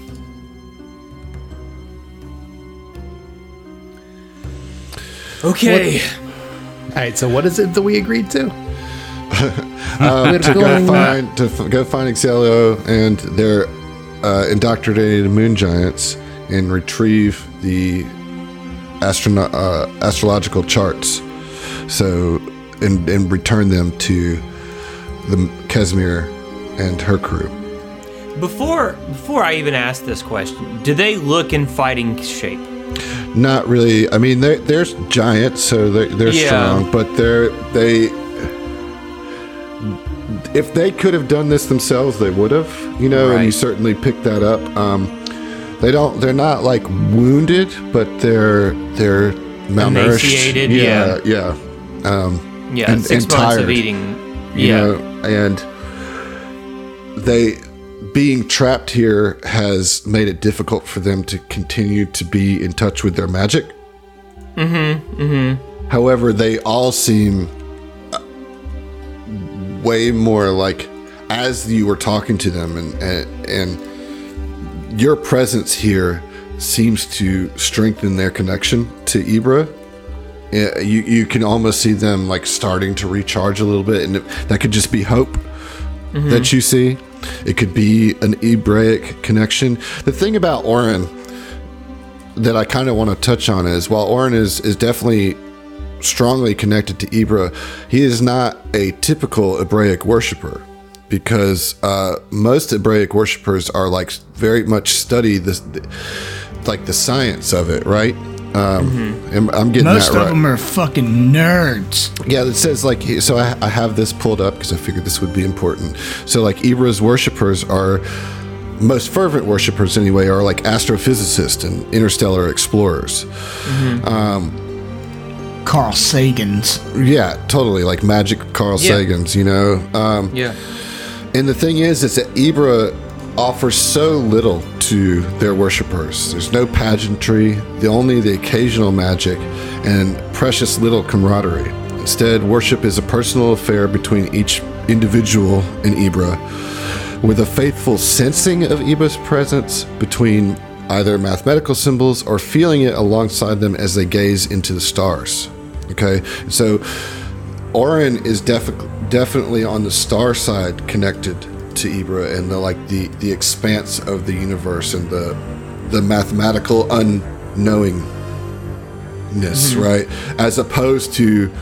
Okay. All right. So what is it that we agreed to? We're to go going- find to f- go find Excelio and their uh, indoctrinated moon giants and retrieve the astrono- uh, astrological charts. So and and return them to the Casimir and her crew. Before before I even ask this question, do they look in fighting shape? Not really. I mean, they're, they're giants, so they're, they're Yeah. strong, but they're they. If they could have done this themselves, they would have. You know, and you certainly picked that up. Um, they don't. They're not like wounded, but they're they're malnourished. Emaciated, yeah, yeah. Um, Yeah, And- six and months of tired. eating. you Yeah. know, and they being trapped here has made it difficult for them to continue to be in touch with their magic. Mm-hmm. Mm-hmm. However, they all seem way more like as you were talking to them and and, and your presence here seems to strengthen their connection to Ibra you you can almost see them like starting to recharge a little bit, and that could just be hope mm-hmm. that you see. It could be an Ebraic connection. The thing about Oren that I kind of want to touch on is while Oren is is definitely strongly connected to Ibra, he is not a typical Hebraic worshiper because uh, most Hebraic worshippers are like very much study this like the science of it, right? Um, and I'm getting Most that of them are fucking nerds. Yeah, it says like so. I, I have this pulled up because I figured this would be important. So like Ibra's worshippers are most fervent worshippers anyway are like astrophysicists and interstellar explorers. Carl Sagan's. Yeah, totally like magic Carl Yeah. Sagan's. You know, um, Yeah. and the thing is, is that Ibra offers so little to their worshippers. There's no pageantry, the only the occasional magic, and precious little camaraderie. Instead, worship is a personal affair between each individual and Ibra, with a faithful sensing of Ibra's presence between either mathematical symbols or feeling it alongside them as they gaze into the stars. Okay, so Oren is defi- definitely on the star side connected to Ibra and the like the the expanse of the universe and the the mathematical unknowingness, right? As opposed to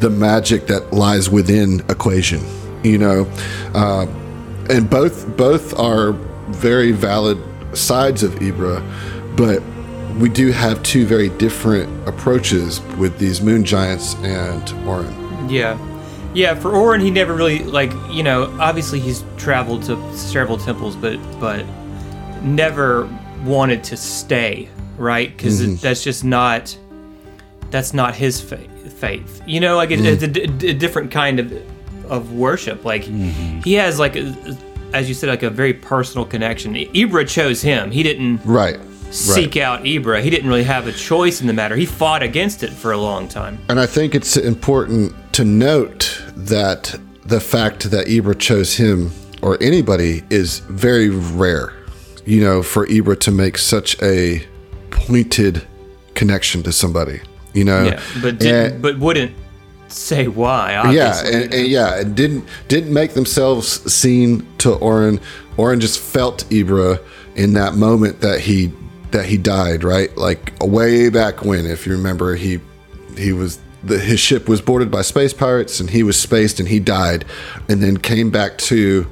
the magic that lies within equation, you know. Uh, and both both are very valid sides of Ibra, but we do have two very different approaches with these moon giants and Oren. Yeah. Yeah, for Oren, he never really like you know. Obviously, he's traveled to several temples, but but never wanted to stay, right? Because mm-hmm. that's just not that's not his faith. Faith, you know, like it, it's a, mm-hmm. d- a different kind of of worship. Like mm-hmm. he has like, a, as you said, like a very personal connection. Ibra chose him. He didn't Right. Seek out Ibra. He didn't really have a choice in the matter. He fought against it for a long time. And I think it's important to note that the fact that Ibra chose him or anybody is very rare. You know, for Ibra to make such a pointed connection to somebody. You know, Yeah, but didn't, And- but wouldn't say why. yeah, and, and yeah, and didn't didn't make themselves seen to Oren. Oren just felt Ibra in that moment that he that he died, right? Like way back when, if you remember, he he was the, his ship was boarded by space pirates, and he was spaced, and he died, and then came back to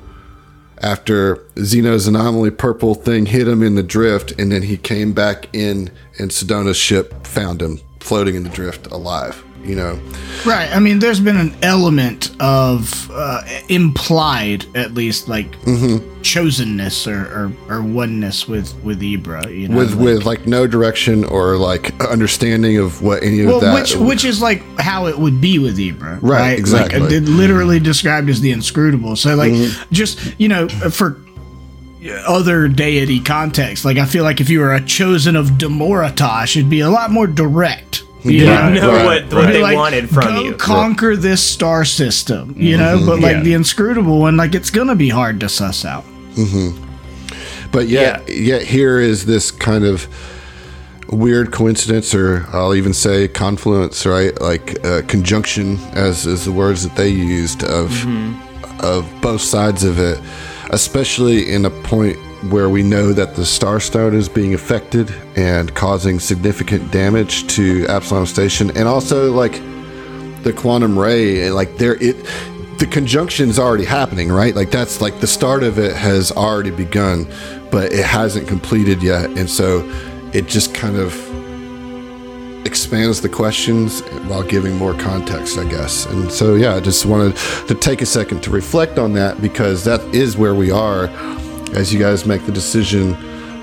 after Zeno's anomaly purple thing hit him in the drift, and then he came back in, and Sedona's ship found him floating in the drift alive. You know, Right. I mean, there's been an element of uh, implied, at least, like Mm-hmm. chosenness or, or, or oneness with with Ibra. You know, with like- with like no direction or like understanding of what any of well, that which which is like how it would be with Ibra, right? exactly. Like, it literally described as the inscrutable. So, like, Mm-hmm. just you know, for other deity context, like I feel like if you were a chosen of Damoritosh, it'd be a lot more direct. You Yeah, know? know Right, what, what right. they like, wanted from go you. conquer this star system, you know. Mm-hmm. But like Yeah. the inscrutable one, like it's gonna be hard to suss out. Mm-hmm. but yet yet here is this kind of weird coincidence or I'll even say confluence right like uh, conjunction as is the words that they used of mm-hmm. of both sides of it especially in a point where we know that the Star Stone is being affected and causing significant damage to Absalom Station and also like the quantum ray like there it the conjunction's already happening right? Like that's like the start of it has already begun but it hasn't completed yet. And so it just kind of expands the questions while giving more context i guess. And so yeah i just wanted to take a second to reflect on that because that is where we are as you guys make the decision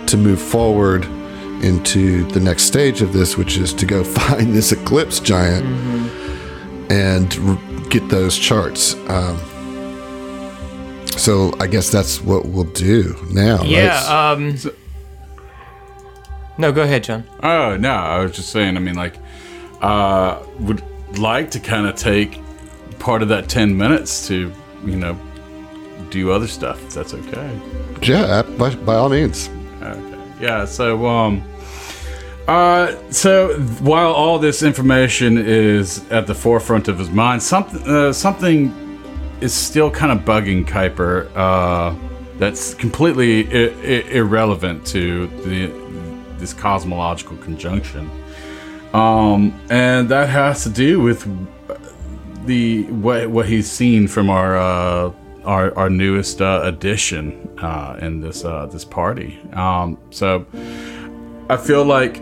to move forward into the next stage of this which is to go find this eclipse giant and r- get those charts. Um, so I guess that's what we'll do now. right? Yeah. Um. No, go ahead, John. Oh no, I was just saying. I mean, like, uh, would like to kind of take part of that ten minutes to, you know, do other stuff. If that's okay. yeah, by, by all means. Okay. Yeah. So, um, uh, so while all this information is at the forefront of his mind, something, uh, something is still kind of bugging Kuiper. Uh, that's completely I- I- irrelevant to the this cosmological conjunction, um, and that has to do with the what what he's seen from our uh, our our newest uh, addition uh, in this uh, this party. Um, so I feel like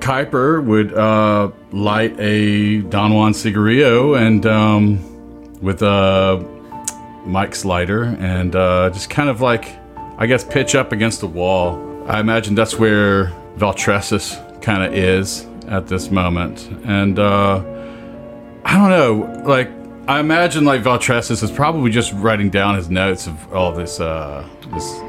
Kuiper would uh, light a Don Juan cigarillo and um, with a Mike's lighter and uh, just kind of like I guess pitch up against the wall. I imagine that's where Valtressus kind of is at this moment, and. Uh, I don't know. Like, I imagine like Valtressus is probably just writing down his notes of all this, uh, this,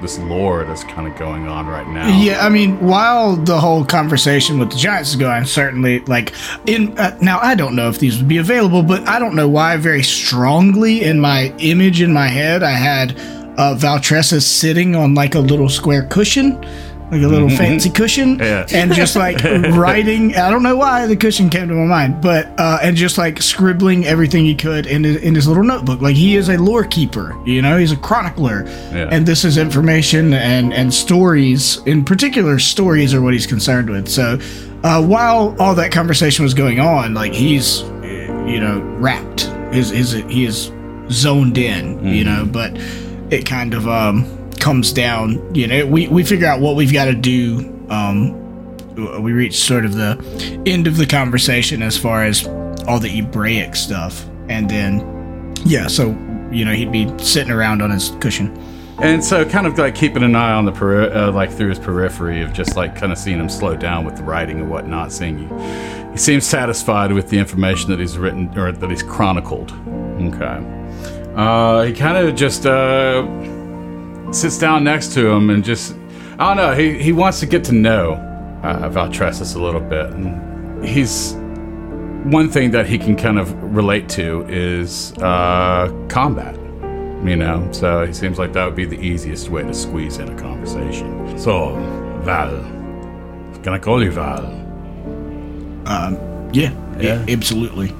this lore that's kind of going on right now. Yeah, I mean, while the whole conversation with the Giants is going, certainly, like, in uh, now, I don't know if these would be available, but I don't know why. Very strongly in my image in my head, I had uh, Valtressus sitting on like a little square cushion, like a little fancy cushion, Yeah. and just like writing. I don't know why the cushion came to my mind, but uh, and just like scribbling everything he could in his, in his little notebook. Like he is a lore keeper, you know, he's a chronicler, Yeah. and this is information and and stories. In particular, stories are what he's concerned with. So. Uh, while all that conversation was going on, like he's, you know, wrapped. His, his, he is zoned in, you know, but it kind of um, comes down. You know, we, we figure out what we've got to do. Um, we reach sort of the end of the conversation as far as all the Hebraic stuff, and then yeah, so you know he'd be sitting around on his cushion. And so, kind of like keeping an eye on the peri- uh, like through his periphery of just like kind of seeing him slow down with the writing and whatnot. Seeing he, he seems satisfied with the information that he's written or that he's chronicled. Okay. Uh, he kind of just uh, sits down next to him and just I don't know. He he wants to get to know uh, Valtressus a little bit. And he's one thing that he can kind of relate to is uh, combat you know so he seems like that would be the easiest way to squeeze in a conversation so val can i call you val Um, Yeah, Yeah. absolutely.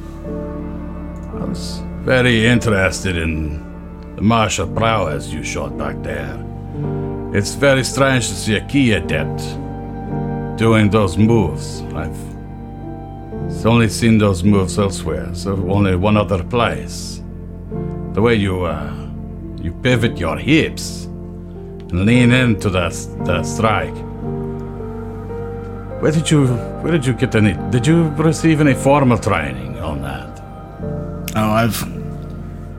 i was very interested in the martial prowess you showed back there it's very strange to see a key adept doing those moves i've only seen those moves elsewhere so only one other place the way you uh, you pivot your hips and lean into the, the strike. Where did you where did you get any did you receive any formal training on that? Oh, I've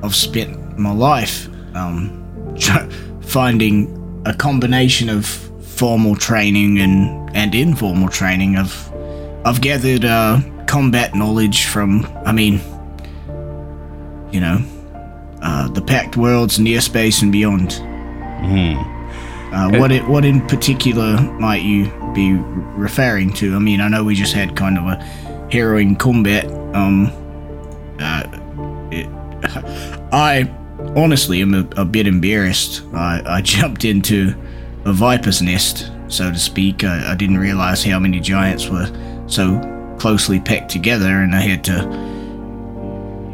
I've spent my life um, finding a combination of formal training and and informal training. I've I've gathered uh, combat knowledge from. I mean, you know, uh, the Pact Worlds, near space, and beyond. Uh, what it, what in particular might you be referring to? I mean, I know we just had kind of a harrowing combat. Um, uh, it, I honestly am a, a bit embarrassed. I, I jumped into a viper's nest, so to speak. I, I didn't realize how many giants were so closely packed together, and I had to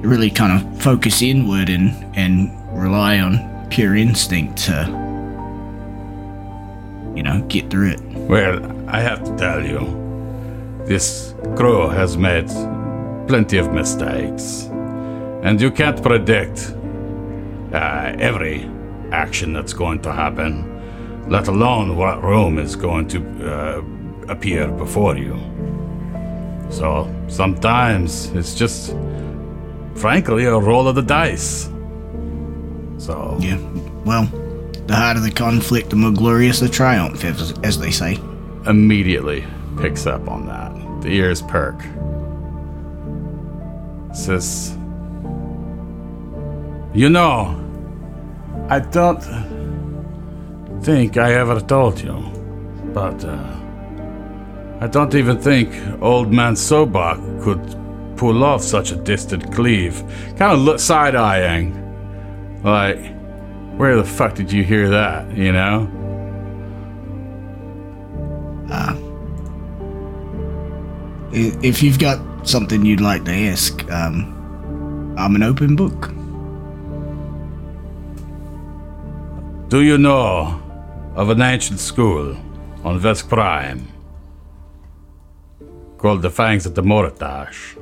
really kind of focus inward and, and rely on pure instinct to, you know, get through it. Well, I have to tell you, this crew has made plenty of mistakes. And you can't predict uh, every action that's going to happen, let alone what room is going to uh, appear before you. So sometimes it's just, frankly, a roll of the dice. So, Yeah, well, the harder the conflict, the more glorious the triumph, as, as they say. immediately picks up on that. The ears perk. Says, You know, I don't think I ever told you, but uh, I don't even think old man Sobak could pull off such a distant cleave. Kind of side eyeing. Like, where the fuck did you hear that, you know? I- If you've got something you'd like to ask, um, I'm an open book. Do you know of an ancient school on Vesk Prime called the Fangs of the Mortash?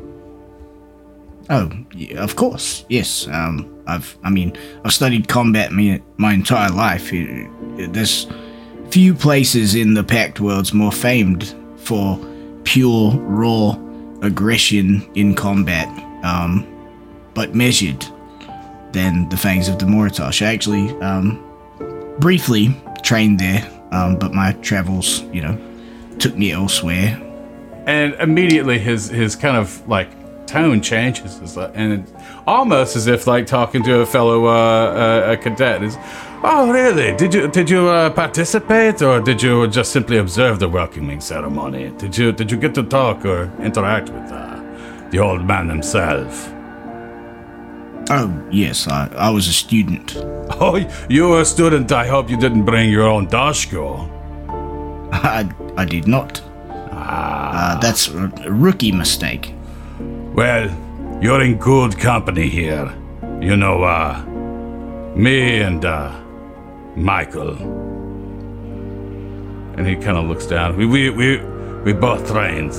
Oh, yeah, of course, yes. Um, I've, I mean, I've studied combat my, my entire life. There's few places in the Pact worlds more famed for pure, raw aggression in combat, um, but measured than the Fangs of the Moratosh. I actually, um, briefly trained there, um, but my travels, you know, took me elsewhere. And immediately his his kind of like tone changes, and almost as if like talking to a fellow uh, uh, a cadet is. Oh, really? Did you did you uh, participate, or did you just simply observe the welcoming ceremony? Did you did you get to talk or interact with uh, the old man himself? Oh, yes, I, I was a student. Oh, you were a student. I hope you didn't bring your own doshko. I, I did not. Uh, that's a rookie mistake. Well, you're in good company here. You know, uh, me and, uh, Michael. And he kind of looks down. We, we, we, we both trained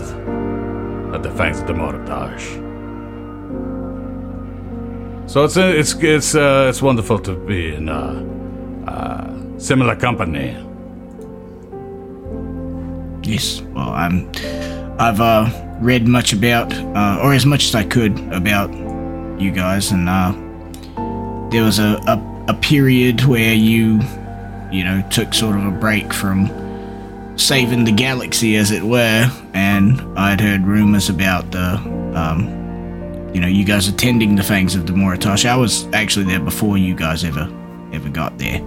at the Fangs of Damoritosh. So it's, uh, it's, it's, uh, it's wonderful to be in, uh, similar company. Yes. Well, I'm. I've uh, read much about, uh, or as much as I could about you guys, and there was a, a a period where you, you know, took sort of a break from saving the galaxy, as it were, and I'd heard rumors about the, um, you know, you guys attending the Fangs of Damoritosh. I was actually there before you guys ever ever got there.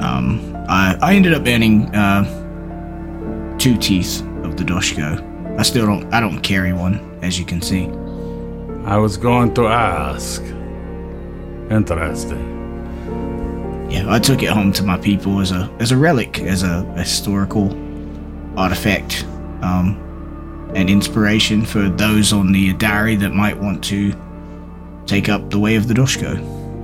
Um, I I ended up earning uh, two teeth of the Doshko. I still don't. I don't carry one, as you can see. I was going to ask. Interesting. Yeah, I took it home to my people as a as a relic, as a historical artifact, um, and inspiration for those on the Adari that might want to take up the way of the Doshko.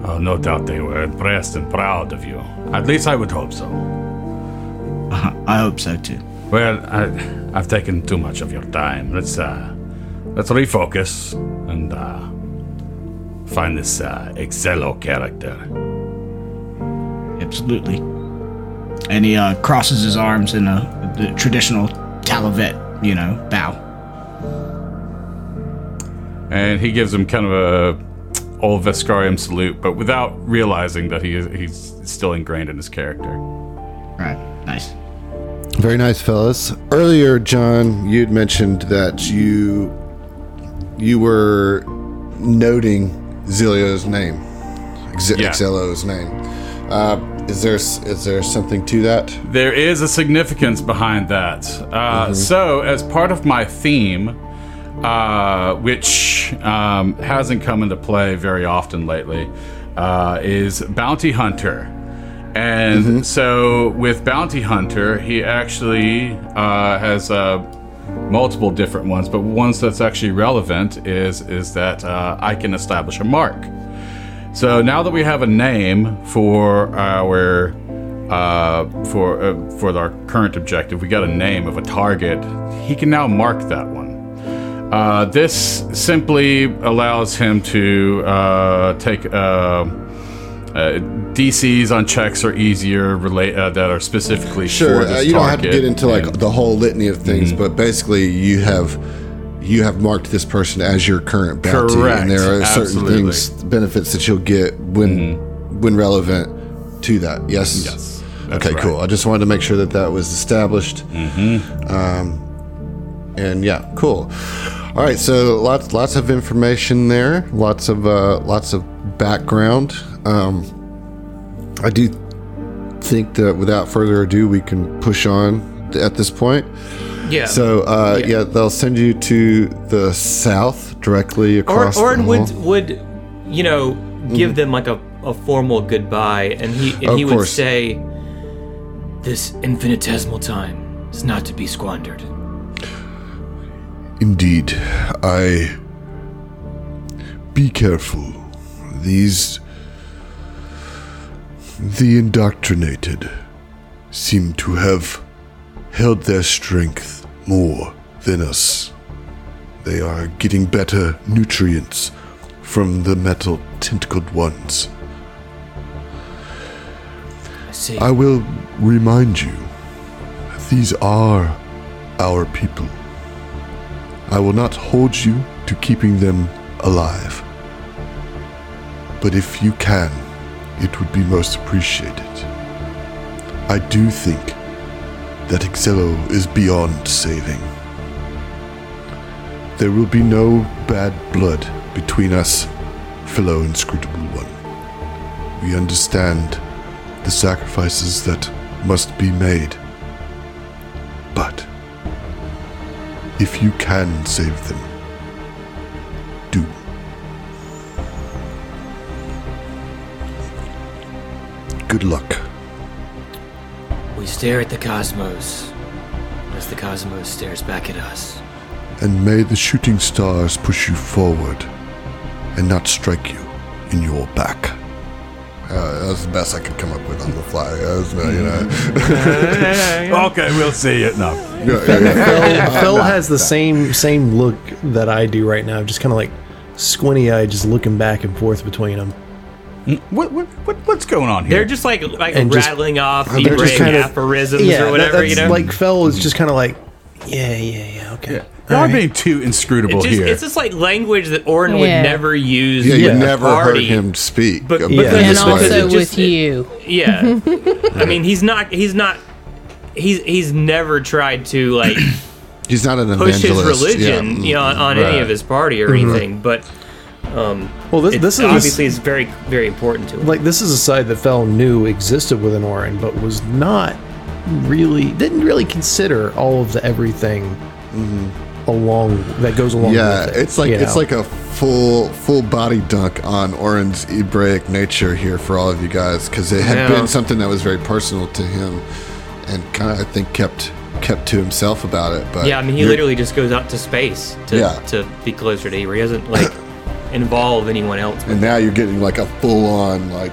Oh, no doubt they were impressed and proud of you. At least I would hope so. I hope so too. Well, I, I've taken too much of your time. Let's uh, let's refocus and uh, find this uh, Excello character. Absolutely. And he uh, crosses his arms in a the traditional Talavet, you know, bow. And he gives him kind of a old Veskarium salute, but without realizing that he is, he's still ingrained in his character. Right. Nice. Very nice, fellas. Earlier, John, you'd mentioned that you you were noting Zilio's name, Ex- Yeah. Exelo's name. Uh, is there is there something to that? There is a significance behind that. Uh, So, as part of my theme, uh, which um, hasn't come into play very often lately, uh, is Bounty Hunter. And so, with Bounty Hunter, he actually uh, has uh, multiple different ones, but ones that's actually relevant is is that uh, I can establish a mark. So now that we have a name for our uh, for uh, for our current objective, we got a name of a target. He can now mark that one. Uh, this simply allows him to uh, take uh, uh, DCs on checks are easier relate uh, that are specifically Sure, uh, you don't have to get into like And- the whole litany of things, but basically you have you have marked this person as your current bounty, Correct, and there are certain things, benefits that you'll get when when relevant to that. Yes. Yes, Okay. right. Cool. I just wanted to make sure that that was established. Mm-hmm. Um, and yeah, cool. All right. So lots lots of information there. Lots of uh, lots of background. Um, I do think that without further ado, we can push on at this point. Yeah. So, uh, yeah. they'll send you to the south directly or across or the would would you know give them like a, a formal goodbye and he and Of he would course. say this infinitesimal time is not to be squandered Indeed, I. Be careful. These. The indoctrinated seem to have held their strength more than us. They are getting better nutrients from the metal tentacled ones. I see I will remind you that these are our people. I will not hold you to keeping them alive. But if you can, it would be most appreciated. I do think that Excello is beyond saving. There will be no bad blood between us, fellow inscrutable one. We understand the sacrifices that must be made. But if you can save them, do. Good luck. We stare at the cosmos as the cosmos stares back at us. And may the shooting stars push you forward and not strike you in your back. Uh, that was the best I could come up with on the fly. That was, you know. okay, we'll see it now. Yeah, yeah, yeah. Phil, Phil has the same same look that I do right now, just kind of like squinty eyed, just looking back and forth between them. What, what, what what's going on here? They're just like like And just- rattling off they're Hebraic just kind of- aphorisms Yeah, or whatever. that- you know, like Phil is just kind of like, yeah, yeah, yeah, okay. Y'all are being too inscrutable It's just, here. it's just like language that Oren Yeah. would never use. Yeah, you at a never heard him speak. But- about but this then- And Just way. also it just- with you. Yeah, I mean, he's not. He's not. He's he's never tried to like he's not an push his religion, yeah. you know, on, on any Right. of his party or mm-hmm. anything. But um, Well, this, it this is obviously is very very important to him. like this is a side that Fell knew existed within Oren, but was not really didn't really consider all of the everything along that goes along. Yeah, with it, it's like it's know? like a full full body dunk on Oren's Hebraic nature here for all of you guys because it had Yeah. been something that was very personal to him and kind of I think kept kept to himself about it. But yeah, I mean, he literally just goes out to space to Yeah. to be closer to Avery. He hasn't like involve anyone else. and now you're getting like a full on like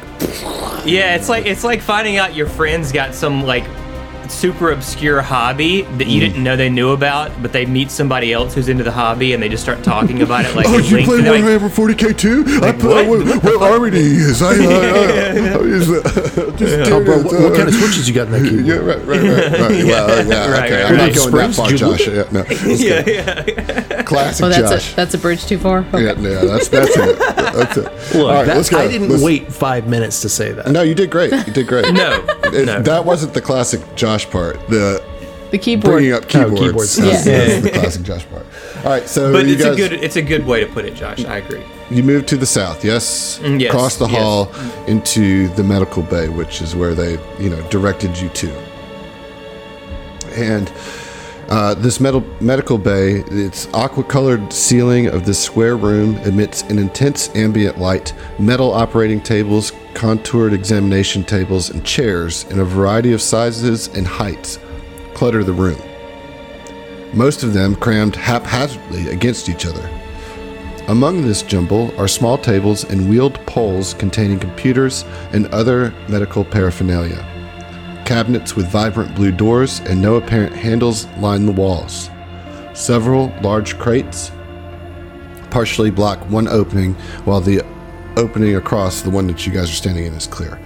Yeah, it's like it's like finding out your friends got some like super obscure hobby that Mm. you didn't know they knew about, but they meet somebody else who's into the hobby and they just start talking about it. Like, Oh, it's you linked play to, like, Warhammer 40k too? I play what? what, what army do you use? I, I, I, I use the, just Oh, bro, what, what kind of switches you got in that keyboard? Yeah, right, right, right, right. Well, yeah, Right, okay. right, I'm right. not going that Springs, far, Josh. Yeah, no, yeah, yeah. classic Oh, that's Josh. a that's a bridge too far. Okay. Yeah, yeah, that's that's it. That's it. Look, All right, that- let's go. I didn't Let's- wait five minutes to say that. No, you did great. You did great. No, It- no. that wasn't the classic Josh part. The The keyboard. bringing up keyboards. keyboards. That's, Yeah. that's the classic Josh part. All right, so But you it's guys, a good it's a good way to put it, Josh. I agree. you moved to the south, yes? Mm, yes, Across the yes. hall into the medical bay, which is where they, you know, directed you to. And uh, this metal, medical bay, its aqua-colored ceiling of this square room emits an intense ambient light. Metal operating tables, contoured examination tables, and chairs in a variety of sizes and heights clutter the room. Most of them crammed haphazardly against each other. Among this jumble are small tables and wheeled poles containing computers and other medical paraphernalia. Cabinets with vibrant blue doors and no apparent handles line the walls. Several large crates partially block one opening, while the opening across the one that you guys are standing in is clear.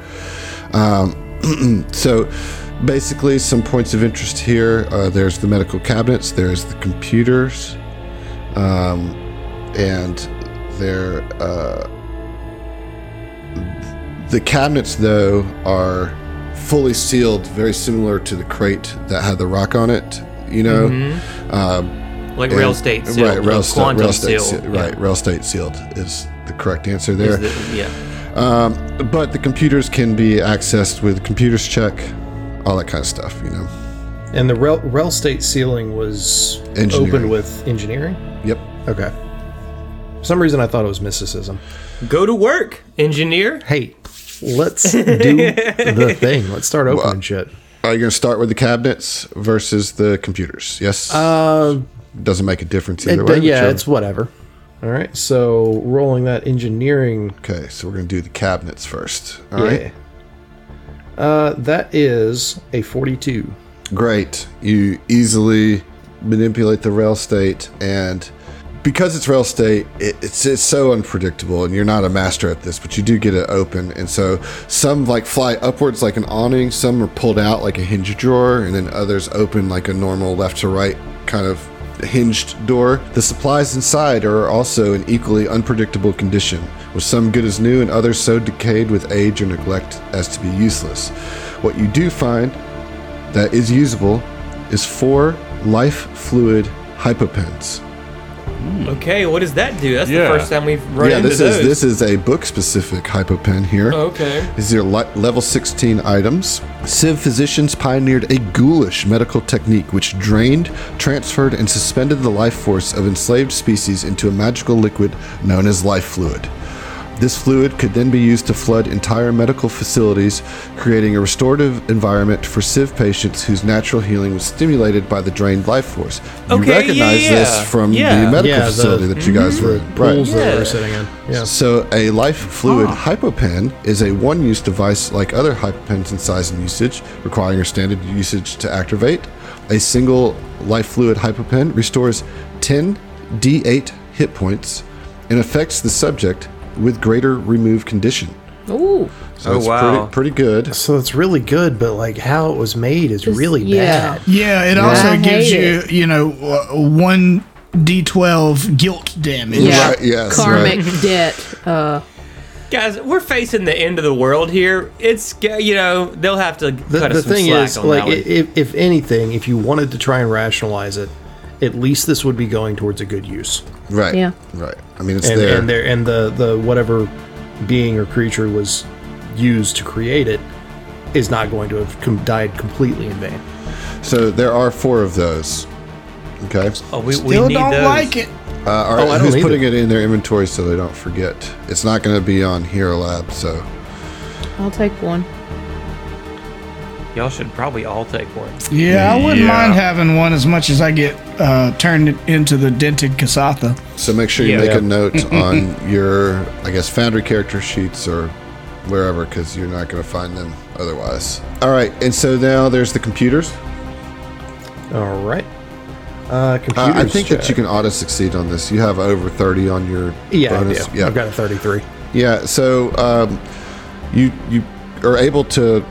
Um, so, basically, some points of interest here uh, there's the medical cabinets, there's the computers, um, and there. Uh, the cabinets, though, are fully sealed, very similar to the crate that had the rock on it. You know, Um, Like rail and- state sealed, right? Rail, like sta- rail state, seal, se- right? Rail state sealed is the correct answer there. the- yeah. Um, but the computers can be accessed with computers check, all that kind of stuff. You know. And the rail, rail state ceiling was opened with engineering. Yep. Okay. For some reason, I thought it was mysticism. Go to work, engineer. Hey, let's do the thing. Let's start opening shit. Are you going to start with the cabinets versus the computers? Yes. Uh, Doesn't make a difference it- either way. yeah, whichever. it's whatever. All right, so rolling that engineering. okay. So we're going to do the cabinets first. All right. yeah. Uh, that is a forty-two. Great. You easily manipulate the rail state, and because it's real estate, it, it's it's so unpredictable, and you're not a master at this, but you do get it open, and so some like fly upwards like an awning, some are pulled out like a hinge drawer, and then others open like a normal left to right kind of hinged door. The supplies inside are also in equally unpredictable condition, with some good as new and others so decayed with age or neglect as to be useless. What you do find that is usable is four life fluid hypopens. Hmm. Okay, what does that do? That's Yeah. the first time we've run yeah, into this those. is this is a book specific hypopen here. Okay. These are le- level 16 items. Sivv physicians pioneered a ghoulish medical technique which drained, transferred, and suspended the life force of enslaved species into a magical liquid known as life fluid. This fluid could then be used to flood entire medical facilities, creating a restorative environment for Sivv patients whose natural healing was stimulated by the drained life force. You Okay, recognize yeah, this from Yeah. the medical Yeah, the- facility that you guys mm-hmm. were in. Pools that Yeah. we're sitting in. Yeah. So, a life fluid ah. hypopen is a one use device like other hypopens in size and usage, requiring your standard usage to activate. A single life fluid hypopen restores 10 d8 hit points and affects the subject with greater remove condition. Ooh. So Oh, it's wow. pretty, pretty good. So it's really good, but like how it was made is really yeah. bad. Yeah, it also gives hate you, you know, uh, one d12 guilt damage. Yeah. Right, yes, Karmic right. debt. Uh, Guys, we're facing the end of the world here. It's you know they'll have to The, cut the us some thing slack is, on like, that one. if, if anything, if you wanted to try and rationalize it, at least this would be going towards a good use. Right. Yeah. Right. I mean, it's And there. and there and the the whatever being or creature was used to create it is not going to have com- died completely in vain. so there are four of those. Okay. oh, we, we Still need don't those. like it. Uh, all Oh, I don't who's either. putting it in their inventory so they don't forget? It's not going to be on Hero Lab, so I'll take one. Y'all should probably all take one. Yeah, I wouldn't Yeah. mind having one as much as I get uh, turned it into the dented Kasatha. so make sure you Yeah. make Yeah. a note on your, I guess, Foundry character sheets or wherever, because you're not going to find them otherwise. All right, and so now there's the computers. All right. Uh, Uh, computers. I think that you can auto succeed on this. You have over 30 on your Yeah, bonus. I do. I've got a 33. Yeah, so um, you you are able to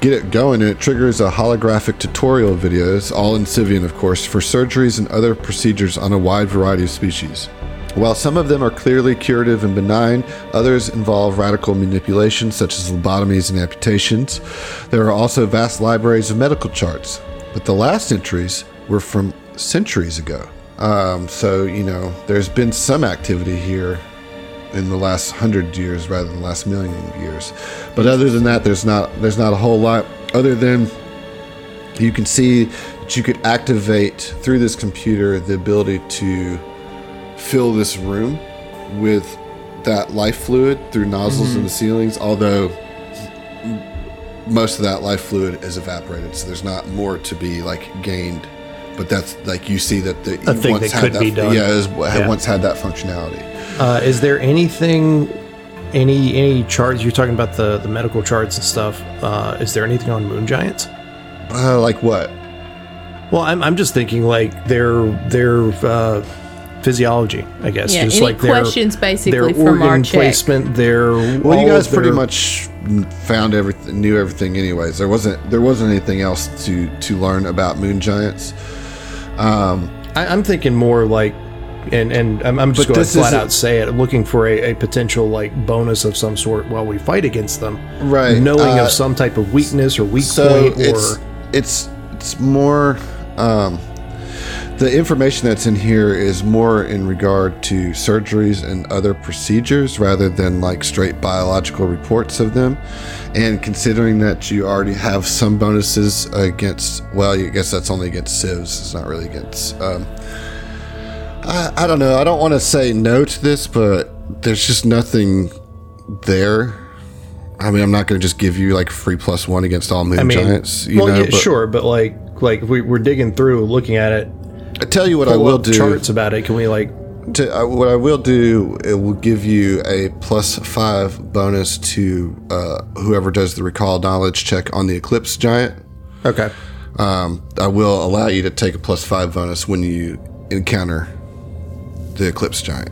get it going, and it triggers a holographic tutorial videos, all in Sivvian, of course, for surgeries and other procedures on a wide variety of species. While some of them are clearly curative and benign, others involve radical manipulation, such as lobotomies and amputations. There are also vast libraries of medical charts, but the last entries were from centuries ago. Um, so, you know, there's been some activity here in the last hundred years rather than the last million years. But other than that, there's not there's not a whole lot. Other than you can see that you could activate through this computer the ability to fill this room with that life fluid through nozzles in mm-hmm. the ceilings. Although most of that life fluid is evaporated, so there's not more to be like gained. But that's like you see that the A thing that could be done. Yeah, it was, Yeah. once had that functionality. Uh, is there anything, any any charts? You're talking about the the medical charts and stuff. Uh, is there anything on moon giants? Uh, like what? Well, I'm, I'm just thinking like their their uh, physiology. I guess Yeah, just any like their, questions basically their from our organ check. placement. Their Well, you guys their- pretty much found everything, knew everything, anyways. There wasn't there wasn't anything else to to learn about moon giants. I, I'm thinking more like, and and I'm, I'm just going to flat out say it. Looking for a, a potential like bonus of some sort while we fight against them. Right, Knowing uh, of some type of weakness or weak So point or it's it's it's more. Um, the information that's in here is more in regard to surgeries and other procedures rather than like straight biological reports of them. And considering that you already have some bonuses against, well, I guess that's only against Sivvs. It's not really against. Um, I, I don't know. I don't want to say no to this, but there's just nothing there. I mean, I'm not going to just give you like free plus one against all moon I mean, giants. You well, know, yeah, but sure, but like like we, we're digging through, looking at it. I tell you what I will do. charts about it. Can we like? To, uh, what I will do, it will give you a plus five bonus to uh, whoever does the recall knowledge check on the Eclipse Giant. Okay. Um, I will allow you to take a plus five bonus when you encounter the Eclipse Giant.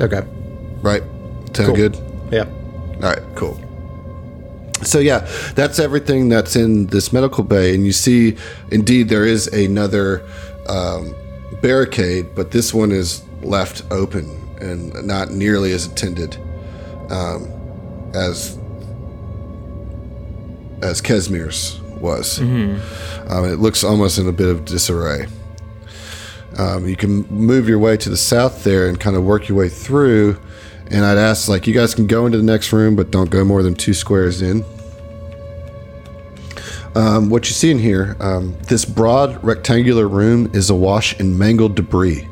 Okay. Right? Sound Cool. good? Yeah. All right, cool. So yeah, that's everything that's in this medical bay, and you see, indeed, there is another um, barricade, but this one is left open and not nearly as attended um, as as Kesmir's was. Um, it looks almost in a bit of disarray. Um, you can move your way to the south there and kind of work your way through. And I'd ask, like, you guys can go into the next room, but don't go more than two squares in. Um, what you see in here, um, this broad rectangular room is awash in mangled debris.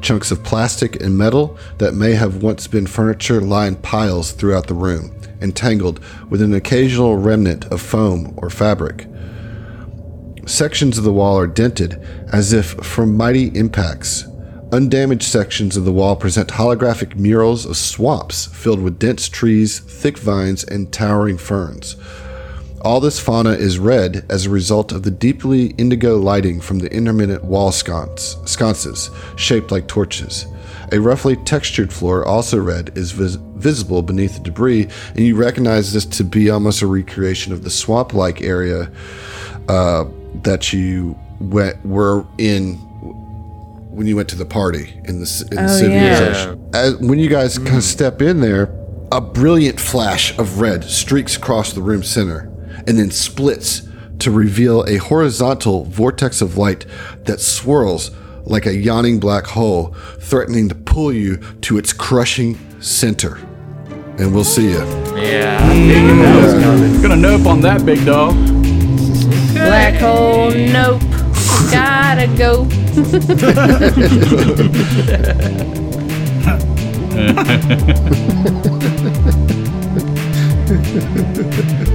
Chunks of plastic and metal that may have once been furniture in piles throughout the room, entangled with an occasional remnant of foam or fabric. Sections of the wall are dented as if from mighty impacts. Undamaged sections of the wall present holographic murals of swamps filled with dense trees, thick vines, and towering ferns. All this fauna is red as a result of the deeply indigo lighting from the intermittent wall sconce, sconces, shaped like torches. A roughly textured floor, also red, is vis- visible beneath the debris, and you recognize this to be almost a recreation of the swamp like area uh, that you went, were in when you went to the party in the, ci- in the Oh, civilization. As, when you guys kind of step in there, a brilliant flash of red streaks across the room center and then splits to reveal a horizontal vortex of light that swirls like a yawning black hole, threatening to pull you to its crushing center. And we'll see you. Yeah. Gonna nope on that big dog. Black hole, nope. Gotta go.